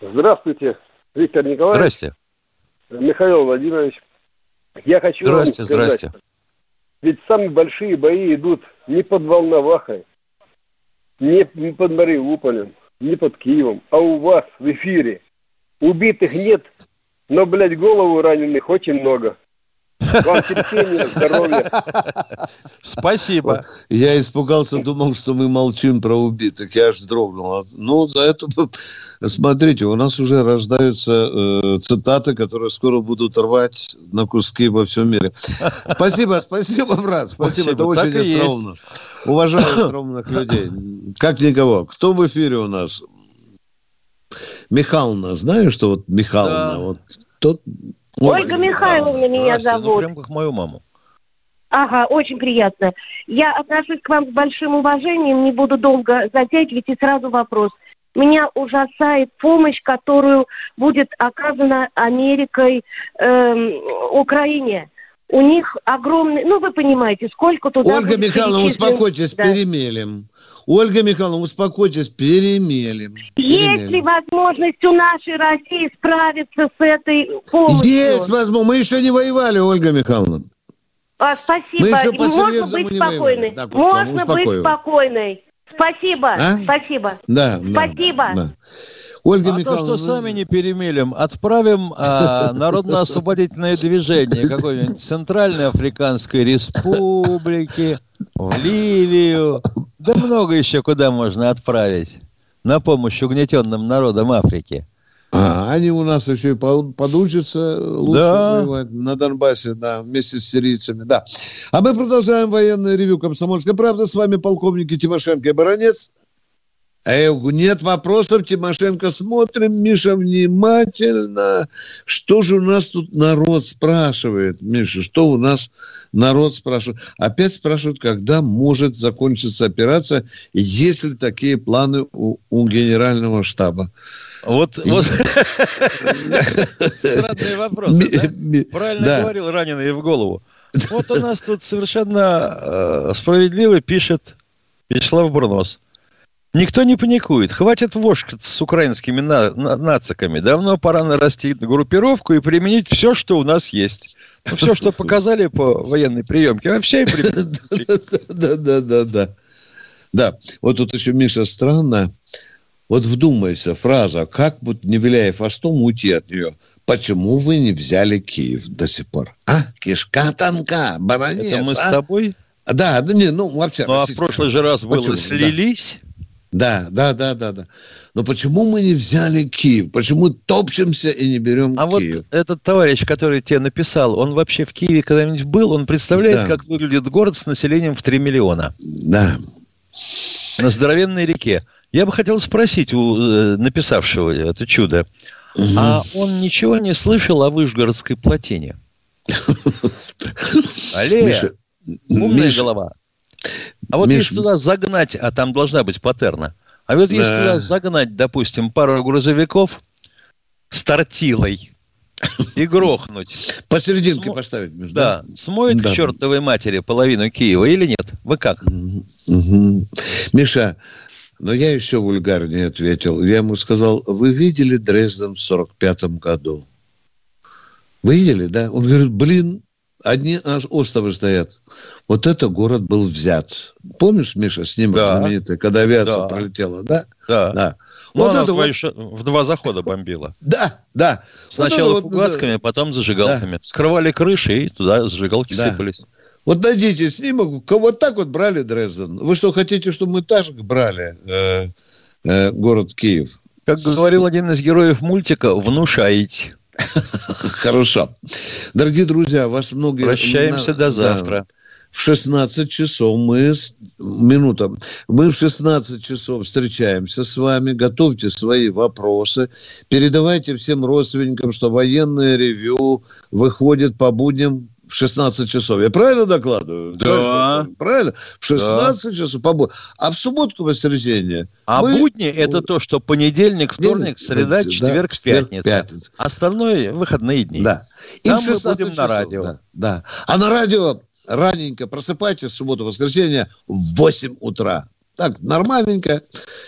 S20: Здравствуйте, Виктор Николаевич.
S3: Здрасте.
S20: Михаил Владимирович. Я хочу
S3: здрасте, вам сказать, здрасте.
S20: ведь самые большие бои идут не под Волновахой, не под Мариуполем, не под Киевом, а у вас в эфире. Убитых нет но, блядь, голову раненых очень много. Вам терпения, здоровья.
S3: Спасибо.
S2: Я испугался, думал, что мы молчим про убитых. Я аж дрогнул. Ну, за это, смотрите, у нас уже рождаются э, цитаты, которые скоро будут рвать на куски во всем мире. Спасибо, спасибо, брат. Спасибо, спасибо. это очень остроумно. Уважаю остроумных людей. Как никого. Кто в эфире у нас? Михайловна, знаешь, что вот Михайловна, да. вот тот...
S21: Ольга Михайловна меня зовут.
S3: Прям как мою маму.
S21: Ага, очень приятно. Я отношусь к вам с большим уважением, не буду долго затягивать, и сразу вопрос. Меня ужасает помощь, которую будет оказана Америкой эм, Украине. У них огромный, ну вы понимаете, сколько туда...
S2: Ольга Михайловна, успокойтесь, да. перемелем. Ольга Михайловна, успокойтесь, перемелем.
S21: Есть ли возможность у нашей России справиться с этой помощью?
S2: Есть возможность. Мы еще не воевали, Ольга Михайловна.
S21: А, спасибо. Мы еще Можно быть спокойной. Да, Можно быть спокойной. Спасибо. А? Спасибо.
S2: Да.
S21: Спасибо.
S2: Да, да. Ольга
S3: а
S2: Михайловна...
S3: то, что сами не перемелем, отправим а, [LAUGHS] народно-освободительное движение какой-нибудь Центральной Африканской Республики, в Ливию, да много еще куда можно отправить на помощь угнетенным народам Африки.
S2: А, они у нас еще и подучатся лучше да. воевать на Донбассе, да, вместе с сирийцами, да. А мы продолжаем военное ревю «Комсомольской правды». С вами полковники Тимошенко и Баранец. А нет вопросов, Тимошенко, смотрим, Миша, внимательно. Что же у нас тут народ спрашивает, Миша, что у нас народ спрашивает? Опять спрашивают, когда может закончиться операция, есть ли такие планы у, у генерального штаба.
S3: Вот, вот. странный [LAUGHS] вопрос. Правильно говорил раненый в голову. [LAUGHS] Вот у нас тут совершенно э, справедливо пишет Вячеслав Бурнос. Никто не паникует. Хватит вошкаться с украинскими на- на- нациками. Давно пора нарастить группировку и применить все, что у нас есть. Ну, все, что показали по военной приемке, вообще и [LAUGHS]
S2: Да, да, да, да. Да, вот тут еще, Миша, странно. Вот вдумайся, фраза, как вот не виляя хвостом уйти от нее. Почему вы не взяли Киев до сих пор? А, кишка тонка, баронец.
S3: Это мы
S2: а?
S3: с тобой?
S2: Да, да, не, ну вообще.
S3: Ну, а в прошлый же раз было Почему? слились.
S2: Да, да, да, да, да. Но почему мы не взяли Киев? Почему топчемся и не берем
S3: а Киев? А вот этот товарищ, который тебе написал, он вообще в Киеве когда-нибудь был? Он представляет, да. как выглядит город с населением в 3 миллиона.
S2: Да.
S3: На здоровенной реке. Я бы хотел спросить у э, написавшего это чудо, угу. а он ничего не слышал о Вышгородской плотине? [LAUGHS] Алле, умная голова. А вот Миш... если туда загнать, а там должна быть патерна, а вот если туда загнать, допустим, пару грузовиков с тортилой и грохнуть.
S2: Посерединке Смо... поставить между.
S3: Да. Смоет да. к чертовой матери половину Киева или нет? Вы как?
S2: Угу. Миша, но я еще вульгарнее ответил. Я ему сказал, вы видели Дрезден в 45 году? Вы видели, да? Он говорит, блин, одни аж островы стоят. Вот это город был взят. Помнишь, Миша, снимок да. знаменитый, когда авиация да. пролетела, да?
S3: Да. да. Ну, вот это вот... в два захода бомбила.
S2: Да, да.
S3: Сначала вот фугасками, вот... потом зажигалками. Да. Скрывали крыши, и туда зажигалки да. сыпались.
S2: Вот найдите снимок, вот так вот брали Дрезден. Вы что, хотите, чтобы мы так брали э, э, город Киев?
S3: Как говорил один из героев мультика, внушаете. [LAUGHS]
S2: Хорошо. Дорогие друзья, вас много...
S3: Прощаемся до завтра.
S2: в 16 часов мы, минута, мы в 16 часов встречаемся с вами, готовьте свои вопросы, передавайте всем родственникам, что военное ревю выходит по будням в 16 часов. Я правильно докладываю?
S3: Да.
S2: Правильно? В 16 да. часов. По... А в субботу, воскресенье?
S3: А мы... будни – это то, что понедельник, вторник, среда, четверг, да, пятница. пятница. Остальное – выходные дни.
S2: Да.
S3: И Там мы будем часов, на радио.
S2: Да, да. А на радио раненько просыпайтесь в субботу, воскресенье в 8 утра. Так, нормальненько.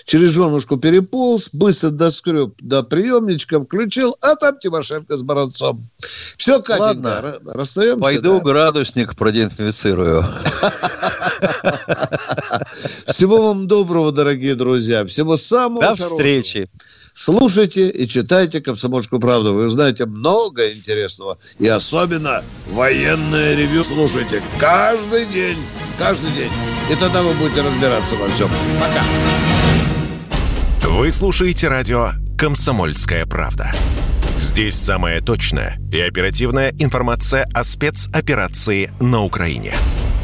S2: Через женушку переполз, быстро доскреб до приемничка, включил, а там Тимошенко с Баранцом. Все, Катенька, Ладно. расстаемся.
S3: Пойду да? градусник продезинфицирую. [LAUGHS]
S2: Всего вам доброго, дорогие друзья. Всего самого
S3: До хорошего. встречи.
S2: Слушайте и читайте «Комсомольскую правду». Вы узнаете много интересного. И особенно военное ревю слушайте каждый день. Каждый день. И тогда вы будете разбираться во всем. Пока.
S22: Вы слушаете радио «Комсомольская правда». Здесь самая точная и оперативная информация о спецоперации на Украине.